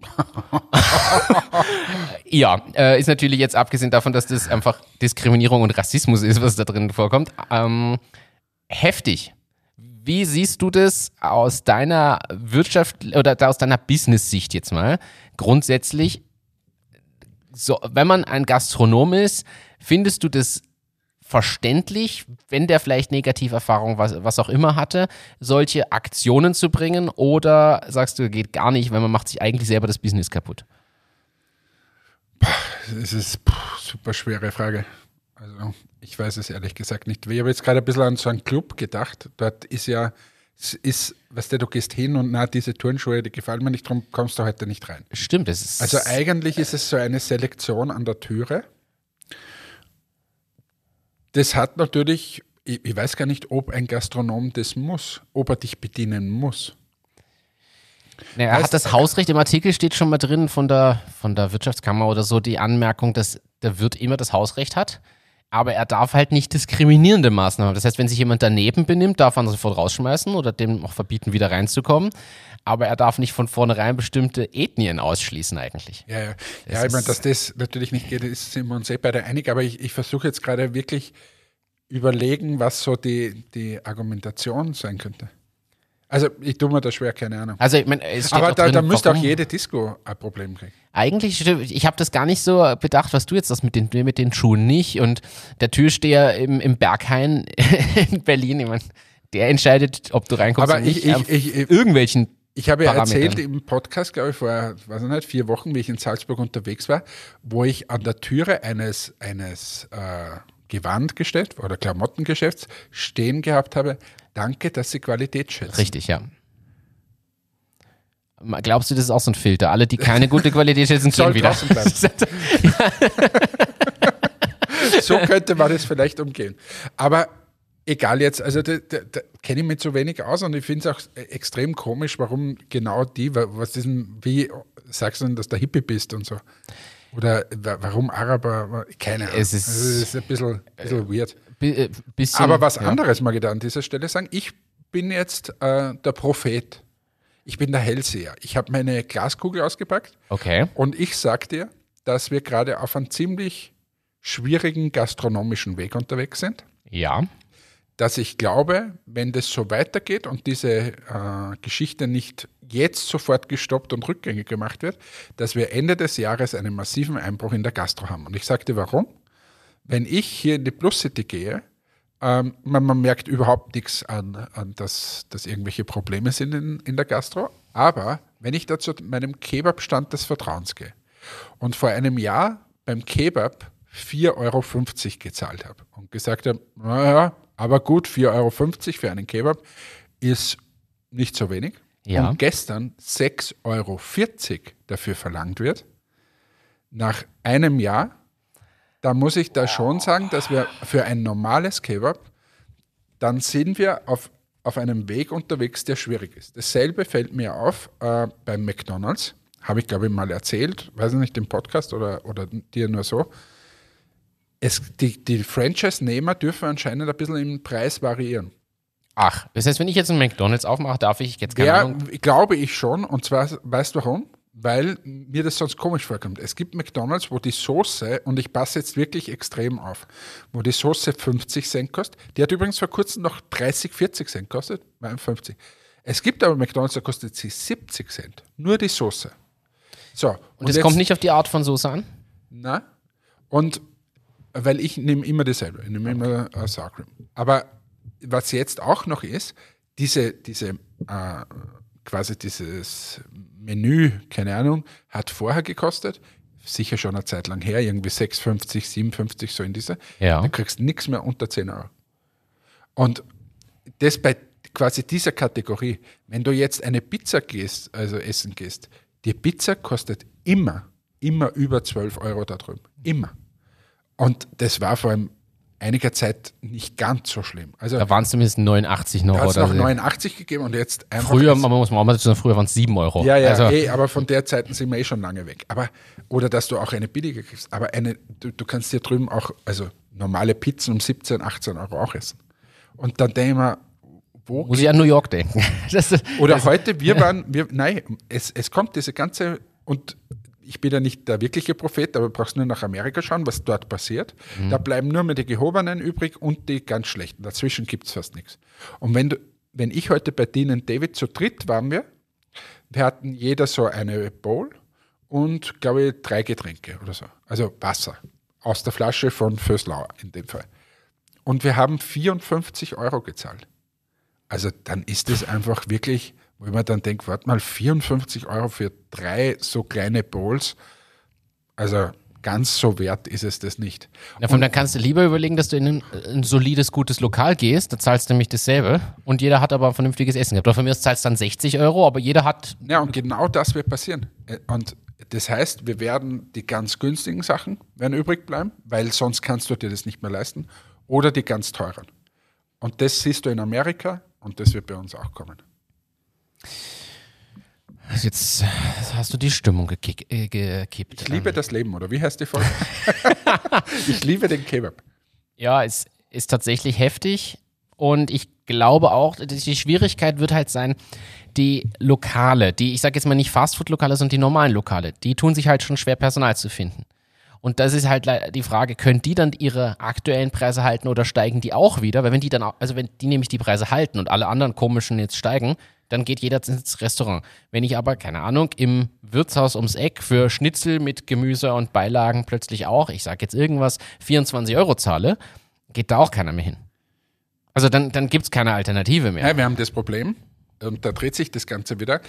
*laughs* ja, äh, ist natürlich jetzt abgesehen davon, dass das einfach Diskriminierung und Rassismus ist, was da drin vorkommt. Ähm, heftig. Wie siehst du das aus deiner Wirtschaft oder aus deiner Business-Sicht jetzt mal? Grundsätzlich, so, wenn man ein Gastronom ist, findest du das verständlich, wenn der vielleicht Negativerfahrung, was, was auch immer hatte, solche Aktionen zu bringen? Oder sagst du, geht gar nicht, weil man macht sich eigentlich selber das Business kaputt? Das ist puh, super schwere Frage. Also ich weiß es ehrlich gesagt nicht. Ich habe jetzt gerade ein bisschen an so einen Club gedacht. Dort ist ja, es ist, weißt du, du gehst hin und na, diese Turnschuhe, die gefallen mir nicht, darum kommst du heute nicht rein. Stimmt, das ist. Also eigentlich ist es so eine Selektion an der Türe. Das hat natürlich, ich, ich weiß gar nicht, ob ein Gastronom das muss, ob er dich bedienen muss. naja, er hat das Hausrecht, im Artikel steht schon mal drin von der, von der Wirtschaftskammer oder so, die Anmerkung, dass der Wirt immer das Hausrecht hat. aber er darf halt nicht diskriminierende Maßnahmen. Das heißt, wenn sich jemand daneben benimmt, darf man sofort rausschmeißen oder dem auch verbieten, wieder reinzukommen. Aber er darf nicht von vornherein bestimmte Ethnien ausschließen eigentlich. Ja, ja. Ja ich meine, dass das natürlich nicht geht, ist, sind wir uns eh beide einig, aber ich, ich versuche jetzt gerade wirklich überlegen, was so die, die Argumentation sein könnte. Also ich tue mir da schwer, keine Ahnung. Also ich meine, Aber da, drin, da müsste auch jede Disco ein Problem kriegen. Eigentlich, ich habe das gar nicht so bedacht, was du jetzt das mit den, mit den Schuhen nicht. Und der Türsteher im, im Berghain *laughs* in Berlin, ich mein, der entscheidet, ob du reinkommst Aber oder nicht. ich- ich- ich- irgendwelchen. Ich habe ja erzählt im Podcast, glaube ich, vor, weiß ich nicht, vier Wochen, wie ich in Salzburg unterwegs war, wo ich an der Türe eines, eines äh, Gewandgeschäfts oder Klamottengeschäfts stehen gehabt habe, danke, dass Sie Qualität schätzen. Richtig, ja. Glaubst du, das ist auch so ein Filter? Alle, die keine gute Qualität schätzen, gehen wieder. *laughs* *laughs* so könnte man das vielleicht umgehen. Aber egal jetzt, also da, da, da kenne ich mich zu wenig aus und ich finde es auch extrem komisch, warum genau die, wa- was denn, wie sagst du denn, dass du Hippie bist und so? Oder wa- warum Araber? Keine Ahnung. Es ist- also das ist ein bisschen, bisschen weird. Bi- äh, bisschen, Aber was ja. anderes mag ich da an dieser Stelle sagen. Ich bin jetzt äh, der Prophet. Ich bin der Hellseher. Ich habe meine Glaskugel ausgepackt Okay. und ich sag dir, dass wir gerade auf einem ziemlich schwierigen gastronomischen Weg unterwegs sind. Ja. Dass ich glaube, wenn das so weitergeht und diese äh, Geschichte nicht jetzt sofort gestoppt und rückgängig gemacht wird, dass wir Ende des Jahres einen massiven Einbruch in der Gastro haben. Und ich sag dir warum. Wenn ich hier in die Plus City gehe, ähm, man, man merkt überhaupt nichts an, an dass, dass irgendwelche Probleme sind in, in der Gastro. Aber wenn ich da zu meinem Kebab-Stand des Vertrauens gehe und vor einem Jahr beim Kebab 4,50 Euro gezahlt habe und gesagt habe, naja, aber gut, 4,50 Euro für einen Kebab ist nicht so wenig. Ja. Und gestern 6,40 Euro dafür verlangt wird, nach einem Jahr, da muss ich da schon sagen, dass wir für ein normales Kebab, dann sind wir auf, auf einem Weg unterwegs, der schwierig ist. Dasselbe fällt mir auf äh, beim McDonalds, habe ich glaube ich mal erzählt, weiß ich nicht, im Podcast oder, oder dir nur so. Es, die die Franchise-Nehmer dürfen anscheinend ein bisschen im Preis variieren. Ach, das heißt, wenn ich jetzt einen McDonalds aufmache, darf ich jetzt keine Ja, Ahnung. glaube ich schon. Und zwar, weißt du warum? Weil mir das sonst komisch vorkommt. Es gibt McDonalds, wo die Soße, und ich passe jetzt wirklich extrem auf, wo die Soße 50 Cent kostet. Die hat übrigens vor kurzem noch 30, 40 Cent kostet. Nein, 50. Es gibt aber McDonalds, da kostet sie 70 Cent. Nur die Soße. So. Und, Und es kommt nicht auf die Art von Soße an? na? Und weil ich nehme immer dasselbe, ich nehme immer äh, Sour Cream. Aber was jetzt auch noch ist, diese, diese äh, quasi dieses Menü, keine Ahnung, hat vorher gekostet, sicher schon eine Zeit lang her, irgendwie 6,50, 57, so in dieser. Ja. Da kriegst du nichts mehr unter 10 Euro. Und das bei quasi dieser Kategorie, wenn du jetzt eine Pizza gehst, also essen gehst, die Pizza kostet immer, immer über 12 Euro da drüben. Immer. Und das war vor allem einiger Zeit nicht ganz so schlimm. Also Da waren es zumindest 89 noch da hat es noch so. 89 gegeben und jetzt einfach. Früher, man muss man auch mal dazu sagen, früher waren es 7 Euro. ja, ja, also, eh, aber von der Zeiten sind wir eh schon lange weg. Aber, oder dass du auch eine billige kriegst. Aber eine, du, du kannst dir drüben auch, also normale Pizzen um 17, 18 Euro auch essen. Und dann denke ich mir, wo muss ich an New York denken. *laughs* Das, Oder heute, wir waren, wir, nein, es, es kommt diese ganze, und ich bin ja nicht der wirkliche Prophet, aber du brauchst nur nach Amerika schauen, was dort passiert. Da bleiben nur mehr die Gehobenen übrig und die ganz Schlechten. Dazwischen gibt es fast nichts. Und wenn, du, wenn ich heute bei Dean David zu dritt waren wir, wir hatten jeder so eine Bowl und, glaube ich, drei Getränke oder so. Also Wasser aus der Flasche von Föslauer in dem Fall. Und wir haben 54 Euro gezahlt. Also dann ist es einfach wirklich, wo ich mir dann denke, warte mal, 54 Euro für drei so kleine Bowls. Also ganz so wert ist es das nicht. Ja, von dann kannst du lieber überlegen, dass du in ein, ein solides, gutes Lokal gehst, da zahlst du nämlich dasselbe und jeder hat aber ein vernünftiges Essen gehabt. Oder von mir aus zahlst du dann 60 Euro, aber jeder hat, Ja, und genau das wird passieren. Äh, Und das heißt, wir werden die ganz günstigen Sachen werden übrig bleiben, weil sonst kannst du dir das nicht mehr leisten. Oder die ganz teuren. Und das siehst du in Amerika und das wird bei uns auch kommen. Jetzt hast du die Stimmung gekick, äh, gekippt. Ich liebe das Leben, oder wie heißt die Folge? *laughs* ich liebe den Kebab. Ja, es ist tatsächlich heftig und ich glaube auch, die Schwierigkeit wird halt sein, die Lokale, die, ich sage jetzt mal nicht Fastfood-Lokale, sondern die normalen Lokale, die tun sich halt schon schwer, Personal zu finden. Und das ist halt die Frage, können die dann ihre aktuellen Preise halten oder steigen die auch wieder? Weil wenn die dann, also wenn die nämlich die Preise halten und alle anderen komischen jetzt steigen, dann geht jeder ins Restaurant. Wenn ich aber, keine Ahnung, im Wirtshaus ums Eck für Schnitzel mit Gemüse und Beilagen plötzlich auch, ich sage jetzt irgendwas, 24 Euro zahle, geht da auch keiner mehr hin. Also dann, dann gibt es keine Alternative mehr. Ja, wir haben das Problem, und da dreht sich das Ganze wieder,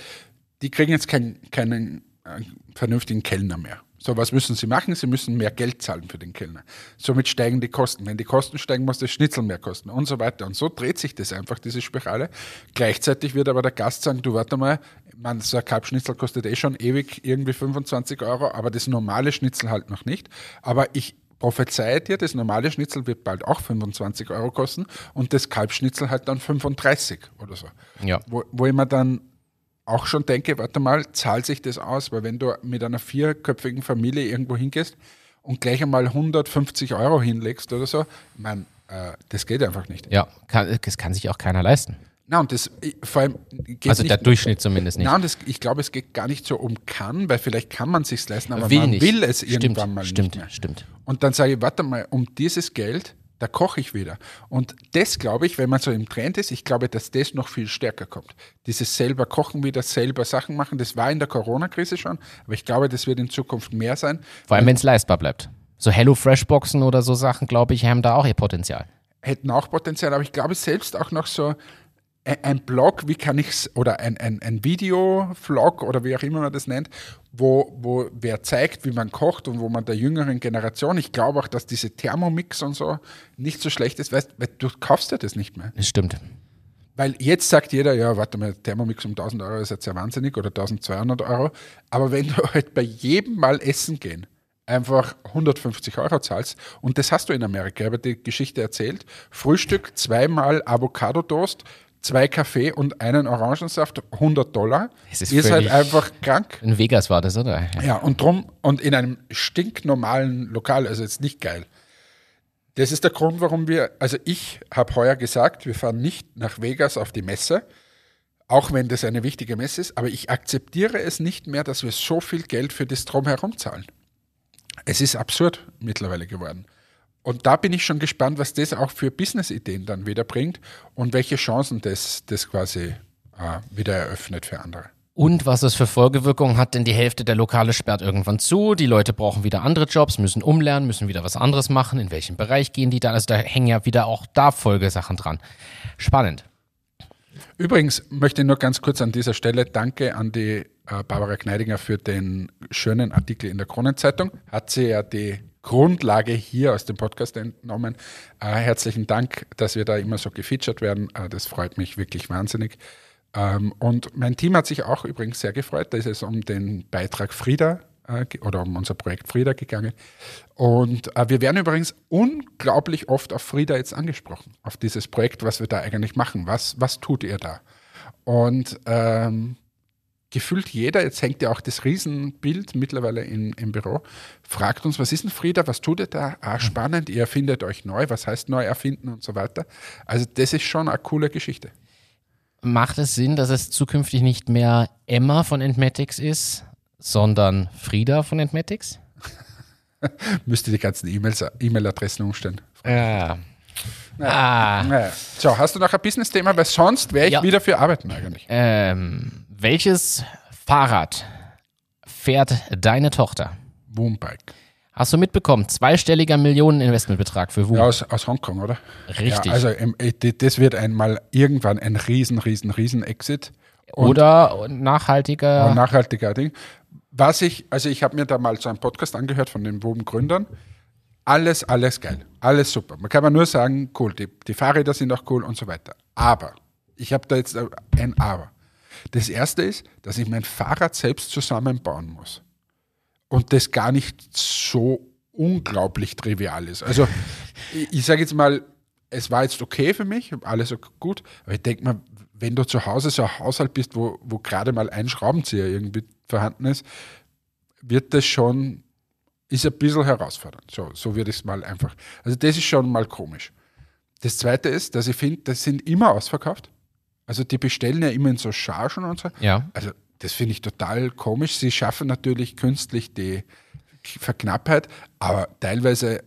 die kriegen jetzt kein, keinen äh, vernünftigen Kellner mehr. So, was müssen sie machen? Sie müssen mehr Geld zahlen für den Kellner. Somit steigen die Kosten. Wenn die Kosten steigen, muss das Schnitzel mehr kosten und so weiter. Und so dreht sich das einfach, diese Spirale. Gleichzeitig wird aber der Gast sagen, du warte mal, man, so ein Kalbschnitzel kostet eh schon ewig irgendwie 25 Euro, aber das normale Schnitzel halt noch nicht. Aber ich prophezeie dir, das normale Schnitzel wird bald auch 25 Euro kosten und das Kalbschnitzel halt dann 35 oder so. Ja. Wo, wo ich mir dann auch schon denke, warte mal, zahlt sich das aus? Weil wenn du mit einer vierköpfigen Familie irgendwo hingehst und gleich einmal 150 Euro hinlegst oder so, mein, äh, das geht einfach nicht. Ja, kann, das kann sich auch keiner leisten. Na, und das ich- vor allem geht Also nicht, der Durchschnitt zumindest nicht. Na, und das, ich glaube, es geht gar nicht so um kann, weil vielleicht kann man sich leisten, aber will man nicht. will es stimmt, irgendwann mal stimmt, nicht mehr. Stimmt. Und dann sage ich, warte mal, um dieses Geld, da koche ich wieder. Und das glaube ich, wenn man so im Trend ist, ich glaube, dass das noch viel stärker kommt. Dieses selber kochen wieder, selber Sachen machen, das war in der Corona-Krise schon, aber ich glaube, das wird in Zukunft mehr sein. Vor allem, wenn es leistbar bleibt. So Hello-Fresh-Boxen oder so Sachen, glaube ich, haben da auch ihr Potenzial. Hätten auch Potenzial, aber ich glaube selbst auch noch so ein, Blog, wie kann ich es, oder ein, ein, ein Video-Vlog oder wie auch immer man das nennt, wo, wo wer zeigt, wie man kocht und wo man der jüngeren Generation, ich glaube auch, dass diese Thermomix und so nicht so schlecht ist, weißt, weil du kaufst ja das nicht mehr. Das stimmt. Weil jetzt sagt jeder, ja, warte mal, Thermomix um 1000 Euro ist jetzt ja wahnsinnig oder 1200 Euro. Aber wenn du halt bei jedem Mal essen gehen einfach 150 Euro zahlst und das hast du in Amerika, ich habe die Geschichte erzählt, Frühstück, zweimal Avocado-Toast, zwei Kaffee und einen Orangensaft, 100 Dollar, Es ist ist halt einfach krank. In Vegas war das, oder? Ja, und drum, und in einem stinknormalen Lokal, also jetzt nicht geil. Das ist der Grund, warum wir, also ich habe heuer gesagt, wir fahren nicht nach Vegas auf die Messe, auch wenn das eine wichtige Messe ist, aber ich akzeptiere es nicht mehr, dass wir so viel Geld für das Drumherum zahlen. Es ist absurd mittlerweile geworden. Und da bin ich schon gespannt, was das auch für Business-Ideen dann wieder bringt und welche Chancen das, das quasi äh, wieder eröffnet für andere. Und was es für Folgewirkungen hat, denn die Hälfte der Lokale sperrt irgendwann zu, die Leute brauchen wieder andere Jobs, müssen umlernen, müssen wieder was anderes machen, in welchem Bereich gehen die dann, also da hängen ja wieder auch da Folgesachen dran. Spannend. Übrigens möchte ich nur ganz kurz an dieser Stelle Danke an die äh, Barbara Kneidinger für den schönen Artikel in der Kronenzeitung. Hat sie ja die Grundlage hier aus dem Podcast entnommen. Äh, herzlichen Dank, dass wir da immer so gefeatured werden. Äh, das freut mich wirklich wahnsinnig. Ähm, und mein Team hat sich auch übrigens sehr gefreut. Da ist es um den Beitrag Frieda äh, oder um unser Projekt Frieda gegangen. Und äh, wir werden übrigens unglaublich oft auf Frieda jetzt angesprochen, auf dieses Projekt, was wir da eigentlich machen. Was, was tut ihr da? Und ähm, gefühlt jeder, jetzt hängt ja auch das Riesenbild mittlerweile in, im Büro, fragt uns, was ist denn Frieda, was tut ihr da? Ah, spannend, ihr erfindet euch neu, was heißt neu erfinden und so weiter. Also das ist schon eine coole Geschichte. Macht es Sinn, dass es zukünftig nicht mehr Emma von Entmatics ist, sondern Frieda von Entmatics? *laughs* Müsste die ganzen E-Mails, E-Mail-Adressen umstellen. Ja. Ah. Naja. So, hast du noch ein Business-Thema? Weil sonst wäre ich Ja. wieder für Arbeiten eigentlich. Ähm, welches Fahrrad fährt deine Tochter? Woombike. Hast du mitbekommen? Zweistelliger Millioneninvestmentbetrag für WU. Ja, aus, aus Hongkong, oder? Richtig. Ja, also ähm, äh, das wird einmal irgendwann ein riesen, riesen, riesen Exit. Und Oder nachhaltiger. ein nachhaltiger Ding. Was ich, also ich habe mir da mal so einen Podcast angehört von den WUM-Gründern. Alles, alles geil. Alles super. Man kann mal nur sagen, cool, die, die Fahrräder sind auch cool und so weiter. Aber, ich habe da jetzt ein Aber. Das erste ist, dass ich mein Fahrrad selbst zusammenbauen muss. Und das gar nicht so unglaublich trivial ist. Also, ich, ich sage jetzt mal, es war jetzt okay für mich, alles gut, aber ich denke mal, wenn du zu Hause so ein Haushalt bist, wo, wo gerade mal ein Schraubenzieher irgendwie vorhanden ist, wird das schon ist ein bisschen herausfordernd. So, so würde ich es mal einfach. Also das ist schon mal komisch. Das Zweite ist, dass ich finde, das sind immer ausverkauft. Also die bestellen ja immer in so Chargen und so. Ja. Also das finde ich total komisch. Sie schaffen natürlich künstlich die Verknappheit, aber teilweise,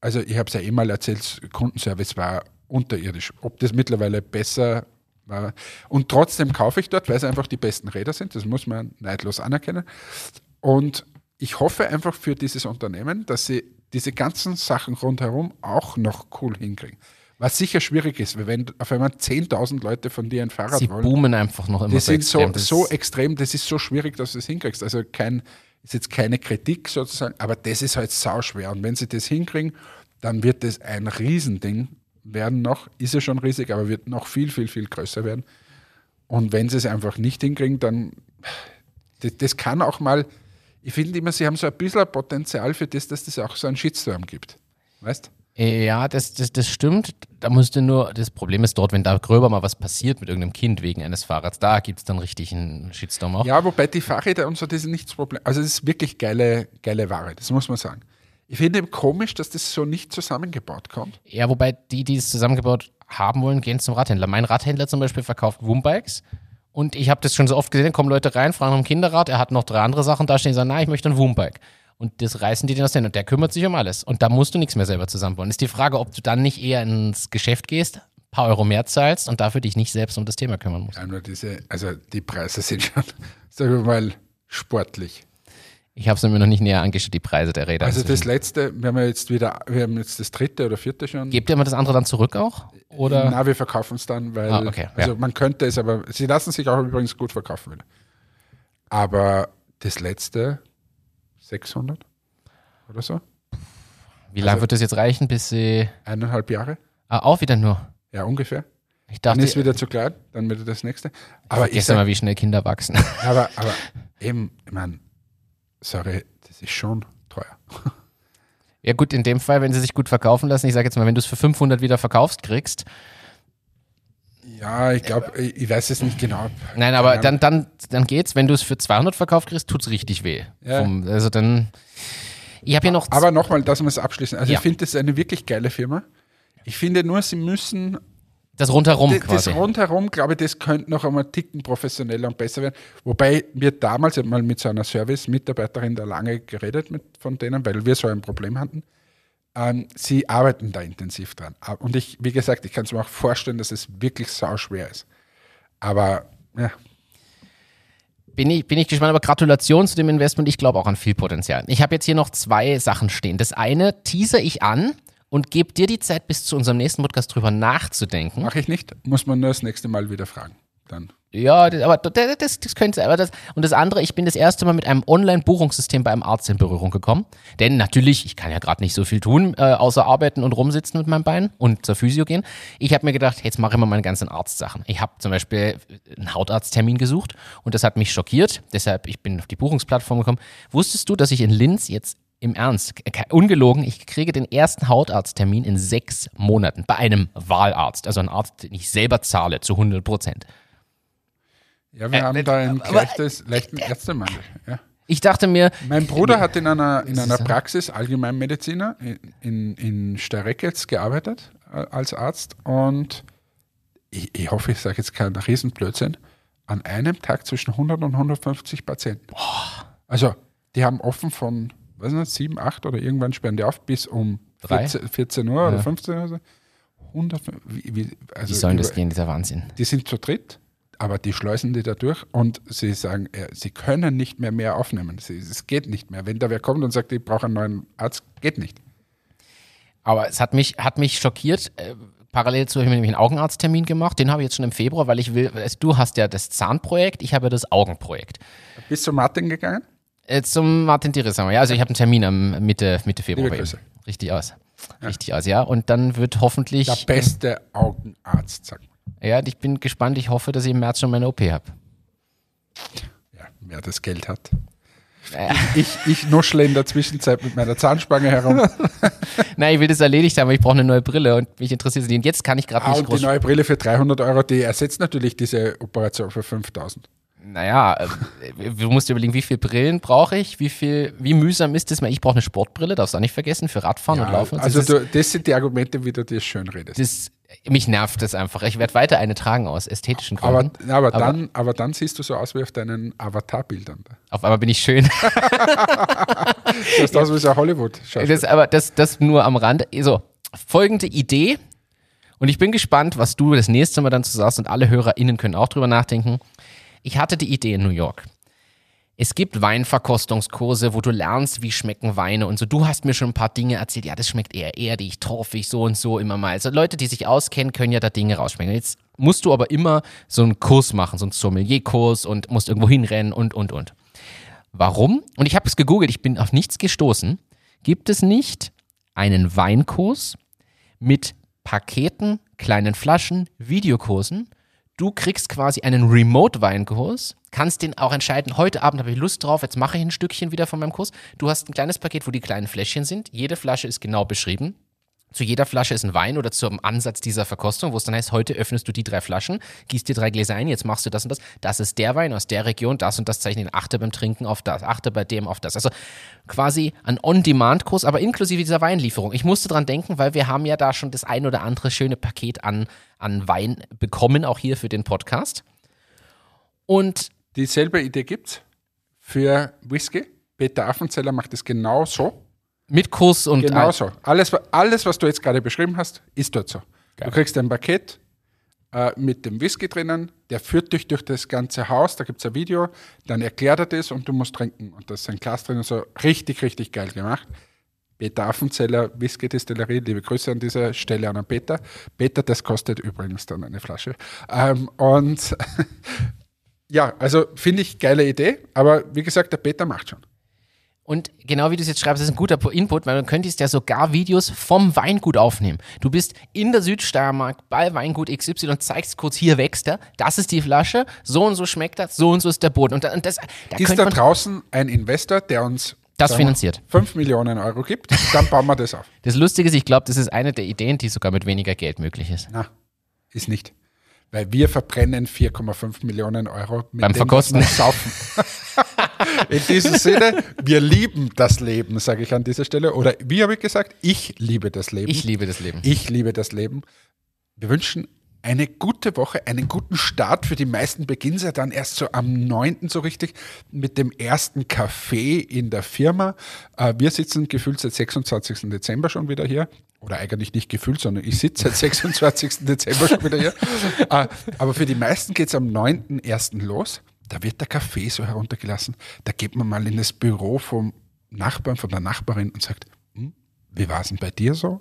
also ich habe es ja eh mal erzählt, Kundenservice war unterirdisch. Ob das mittlerweile besser war. Und trotzdem kaufe ich dort, weil es einfach die besten Räder sind. Das muss man neidlos anerkennen. Und ich hoffe einfach für dieses Unternehmen, dass sie diese ganzen Sachen rundherum auch noch cool hinkriegen. Was sicher schwierig ist, weil wenn auf einmal 10.000 Leute von dir ein Fahrrad Sie wollen, boomen einfach noch immer die so sind so, extrem. Das so ist- extrem, das ist so schwierig, dass du es hinkriegst. Also kein, ist jetzt keine Kritik sozusagen, aber das ist halt sauschwer. Und wenn sie das hinkriegen, dann wird das ein Riesending werden noch, ist ja schon riesig, aber wird noch viel, viel, viel größer werden. Und wenn sie es einfach nicht hinkriegen, dann, das, das kann auch mal, ich finde immer, sie haben so ein bisschen Potenzial für das, dass das auch so einen Shitstorm gibt. Weißt Ja, das, das, das stimmt. Da musste nur, das Problem ist dort, wenn da gröber mal was passiert mit irgendeinem Kind wegen eines Fahrrads, da gibt es dann richtig einen Shitstorm auch. Ja, wobei die Fahrräder und so, das ist nicht das Problem. Also es ist wirklich geile, geile Ware, das muss man sagen. Ich finde eben komisch, dass das so nicht zusammengebaut kommt. Ja, wobei die, die es zusammengebaut haben wollen, gehen zum Radhändler. Mein Radhändler zum Beispiel verkauft Woombikes. Und ich habe das schon so oft gesehen, kommen Leute rein, fragen dem Kinderrad, er hat noch drei andere Sachen da stehen, sagen, na, ich möchte ein Woombike. Und das reißen die den aus den und der kümmert sich um alles. Und da musst du nichts mehr selber zusammenbauen. Ist die Frage, ob du dann nicht eher ins Geschäft gehst, ein paar Euro mehr zahlst und dafür dich nicht selbst um das Thema kümmern musst. Ja, diese, also die Preise sind schon, *laughs* sagen wir mal, sportlich. Ich habe es mir noch nicht näher angeschaut, die Preise der Räder. Also das inzwischen. letzte, wir haben ja jetzt wieder, wir haben jetzt das dritte oder vierte schon. Gebt ihr immer das andere dann zurück auch? Oder? Na, wir verkaufen es dann, weil, Ah, okay, also ja. man könnte es, aber sie lassen sich auch übrigens gut verkaufen wieder. Aber das letzte 600 oder so, Wie lange also- wird das jetzt reichen, bis sie. eineinhalb Jahre, Ah, auch wieder nur. ja ungefähr. Ich Dann dachte, ist wieder zu klein, dann wieder das nächste. Aber ich sag, mal, wie schnell Kinder wachsen. aber, aber eben, ich meine, sorry, das ist schon teuer. Ja gut, in dem Fall, wenn sie sich gut verkaufen lassen, ich sage jetzt mal, wenn du es für 500 wieder verkaufst kriegst, Ja, ich glaube, ich, weiß es nicht genau. nein, aber dann, dann, dann geht's. Wenn du es für 200 verkauft kriegst, tut's richtig weh. Ja. Vom, also dann, ich habe hier noch, Aber nochmal, dass wir es abschließen. Also Ja. ich finde, das ist eine wirklich geile Firma. Ich finde nur, sie müssen das rundherum das, quasi. das rundherum, glaube ich, das könnte noch einmal ticken professioneller und besser werden. Wobei wir damals, mal mit so einer Service-Mitarbeiterin da lange geredet mit, von denen, weil wir so ein Problem hatten. Ähm, sie arbeiten da intensiv dran. Und ich, wie gesagt, ich kann es mir auch vorstellen, dass es wirklich sau schwer ist. Aber ja, Bin ich, bin ich gespannt, aber Gratulation zu dem Investment. Ich glaube auch an viel Potenzial. Ich habe jetzt hier noch zwei Sachen stehen. Das eine teaser ich an und gebe dir die Zeit, bis zu unserem nächsten Podcast drüber nachzudenken. mache ich nicht. Muss man nur das nächste Mal wieder fragen. Dann. Ja, das, aber das, das, das könnte aber das und das andere, ich bin das erste Mal mit einem Online-Buchungssystem bei einem Arzt in Berührung gekommen. Denn natürlich, ich kann ja gerade nicht so viel tun, äh, außer arbeiten und rumsitzen mit meinem Bein und zur Physio gehen. Ich habe mir gedacht, jetzt mache ich mal meine ganzen Arztsachen. Ich habe zum Beispiel einen Hautarzttermin gesucht und das hat mich schockiert. Deshalb, ich bin auf die Buchungsplattform gekommen. Wusstest du, dass ich in Linz jetzt im Ernst, ungelogen, ich kriege den ersten Hautarzttermin in sechs Monaten bei einem Wahlarzt, also ein Arzt, den ich selber zahle zu 100 Prozent. Ja, wir Äh, haben da ein aber- leichtes, leichten Ärztemangel. Ja. Ich dachte mir, Mein Bruder hat in einer, in einer er? Praxis Allgemeinmediziner in, in, in Stereketz gearbeitet äh, als Arzt und ich, ich hoffe, ich sage jetzt keinen Riesenblödsinn, an einem Tag zwischen 100 und 150 Patienten. Also, die haben offen von, weiß nicht, 7, 8 oder irgendwann sperren die auf bis um Drei? 14, 14 Uhr oder 15 Uhr. oder so. 100, wie, wie, also wie soll das über- gehen, dieser Wahnsinn? die sind zu dritt, aber die schleusen die da durch und sie sagen, äh, sie können nicht mehr mehr aufnehmen. Sie, es geht nicht mehr. Wenn da wer kommt und sagt, ich brauche einen neuen Arzt, geht nicht. Aber es hat mich, hat mich schockiert. Äh, parallel zu habe ich mir nämlich einen Augenarzttermin gemacht. Den habe ich jetzt schon im Februar, weil ich will, du hast ja das Zahnprojekt, ich habe ja das Augenprojekt. Bist du Martin gegangen? Äh, zum Martin Dirisamer. Ja, also ich habe einen Termin am Mitte, Mitte Februar. Richtig aus. Richtig aus, ja. Und dann wird hoffentlich. Der beste Augenarzt, sagt man. Ja, ich bin gespannt. Ich hoffe, dass ich im März schon meine OP habe. Ja, wer das Geld hat. Äh, Ich, ich nuschle in der Zwischenzeit mit meiner Zahnspange herum. *laughs* Nein, ich will das erledigt haben, aber ich brauche eine neue Brille und mich interessiert sie. Und jetzt kann ich gerade Ah, nicht und die groß. neue Brille für 300 Euro, die ersetzt natürlich diese Operation für 5000. Naja, *laughs* äh, du musst dir überlegen, wie viel Brillen brauche ich, wie viel, wie mühsam ist es? Ich brauche eine Sportbrille, darfst du auch nicht vergessen, für Radfahren und Laufen. also das, du, das sind die Argumente, wie du dir schön redest. das, mich nervt das einfach. Ich werde weiter eine tragen aus ästhetischen Aber, Gründen. aber, dann, aber dann siehst du so aus wie auf deinen Avatar-Bildern. Auf einmal bin ich schön. *laughs* Du hast aus wie so hollywood Das, aber das, das nur am Rand. So, folgende Idee. Und ich bin gespannt, was du das nächste Mal dann zu sagst und alle HörerInnen können auch drüber nachdenken. Ich hatte die Idee in New York. Es gibt Weinverkostungskurse, wo du lernst, wie schmecken Weine und so. Du hast mir schon ein paar Dinge erzählt. Ja, das schmeckt eher erdig, torfig, so und so immer mal. Also Leute, die sich auskennen, können ja da Dinge rausschmecken. Jetzt musst du aber immer so einen Kurs machen, so einen Sommelierkurs und musst irgendwo hinrennen und, und, und. Warum? Und ich habe es gegoogelt, ich bin auf nichts gestoßen. Gibt es nicht einen Weinkurs mit Paketen, kleinen Flaschen, Videokursen? Du kriegst quasi einen Remote-Weinkurs, kannst den auch entscheiden, heute Abend habe ich Lust drauf, jetzt mache ich ein Stückchen wieder von meinem Kurs. Du hast ein kleines Paket, wo die kleinen Fläschchen sind. Jede Flasche ist genau beschrieben. Zu jeder Flasche ist ein Wein oder zum Ansatz dieser Verkostung, wo es dann heißt, heute öffnest du die drei Flaschen, gießt dir drei Gläser ein, jetzt machst du das und das. Das ist der Wein aus der Region, das und das zeichnet achte beim Trinken auf das, achte bei dem auf das. Also quasi ein On-Demand-Kurs, aber inklusive dieser Weinlieferung. Ich musste dran denken, weil wir haben ja da schon das ein oder andere schöne Paket an, an Wein bekommen, auch hier für den Podcast. Und Dieselbe Idee gibt's für Whisky. Peter Affenzeller macht es genau so. Mit Kurs und Genau so. Alles, alles, was du jetzt gerade beschrieben hast, ist dort so. Du kriegst ein Paket äh, mit dem Whisky drinnen, der führt dich durch das ganze Haus, da gibt es ein Video, dann erklärt er das und du musst trinken. Und da ist ein Glas drin, so richtig, richtig geil gemacht. Peter Affenzeller, Whisky Distillerie, liebe Grüße an dieser Stelle an den Peter. Peter, das kostet übrigens dann eine Flasche. Ähm, und *laughs* ja, also finde ich geile Idee, aber wie gesagt, der Peter macht schon. Und genau wie du es jetzt schreibst, das ist ein guter Input, weil du könntest ja sogar Videos vom Weingut aufnehmen. Du bist in der Südsteiermark bei Weingut XY und zeigst kurz, hier wächst er, das ist die Flasche, so und so schmeckt das, so und so ist der Boden. Und, da- und das, da Ist da draußen ein Investor, der uns Das finanziert. 5 Millionen Euro gibt, dann bauen wir das auf. *laughs* das Lustige ist, ich glaube, das ist eine der Ideen, die sogar mit weniger Geld möglich ist. Na, ist nicht. Weil wir verbrennen 4,5 Millionen Euro mit Beim dem, Verkosten. was wir saufen. *laughs* In diesem Sinne, wir lieben das Leben, sage ich an dieser Stelle. Oder wie habe ich gesagt? Ich liebe das Leben. Ich liebe das Leben. Ich liebe das Leben. Wir wünschen eine gute Woche, einen guten Start. Für die meisten beginnt ja dann erst so am 9. so richtig mit dem ersten Kaffee in der Firma. Äh, Wir sitzen gefühlt seit 26. Dezember schon wieder hier. Oder eigentlich nicht gefühlt, sondern ich sitze seit 26. Dezember schon wieder hier. Äh, Aber für die meisten geht es am 9.1. los. Da wird der Kaffee so heruntergelassen. Da geht man mal in das Büro vom Nachbarn, von der Nachbarin und sagt, hm, wie war es denn bei dir so?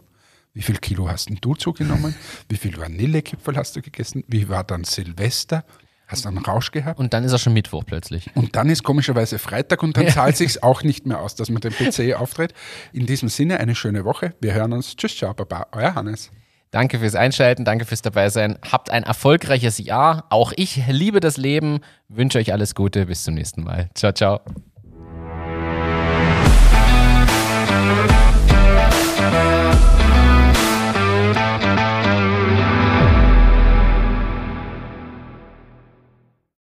Wie viel Kilo hast denn du zugenommen? *laughs* Wie viel Vanillekipferl hast du gegessen? Wie war dann Silvester? Hast du einen Rausch gehabt? Und dann ist er schon Mittwoch plötzlich. Und dann ist komischerweise Freitag und dann zahlt sich's *laughs* auch nicht mehr aus, dass man den PC auftritt. In diesem Sinne eine schöne Woche. Wir hören uns. Tschüss, ciao, baba. Euer Hannes. Danke fürs Einschalten, danke fürs Dabeisein. Habt ein erfolgreiches Jahr. Auch ich liebe das Leben. Wünsche euch alles Gute. Bis zum nächsten Mal. Ciao, ciao.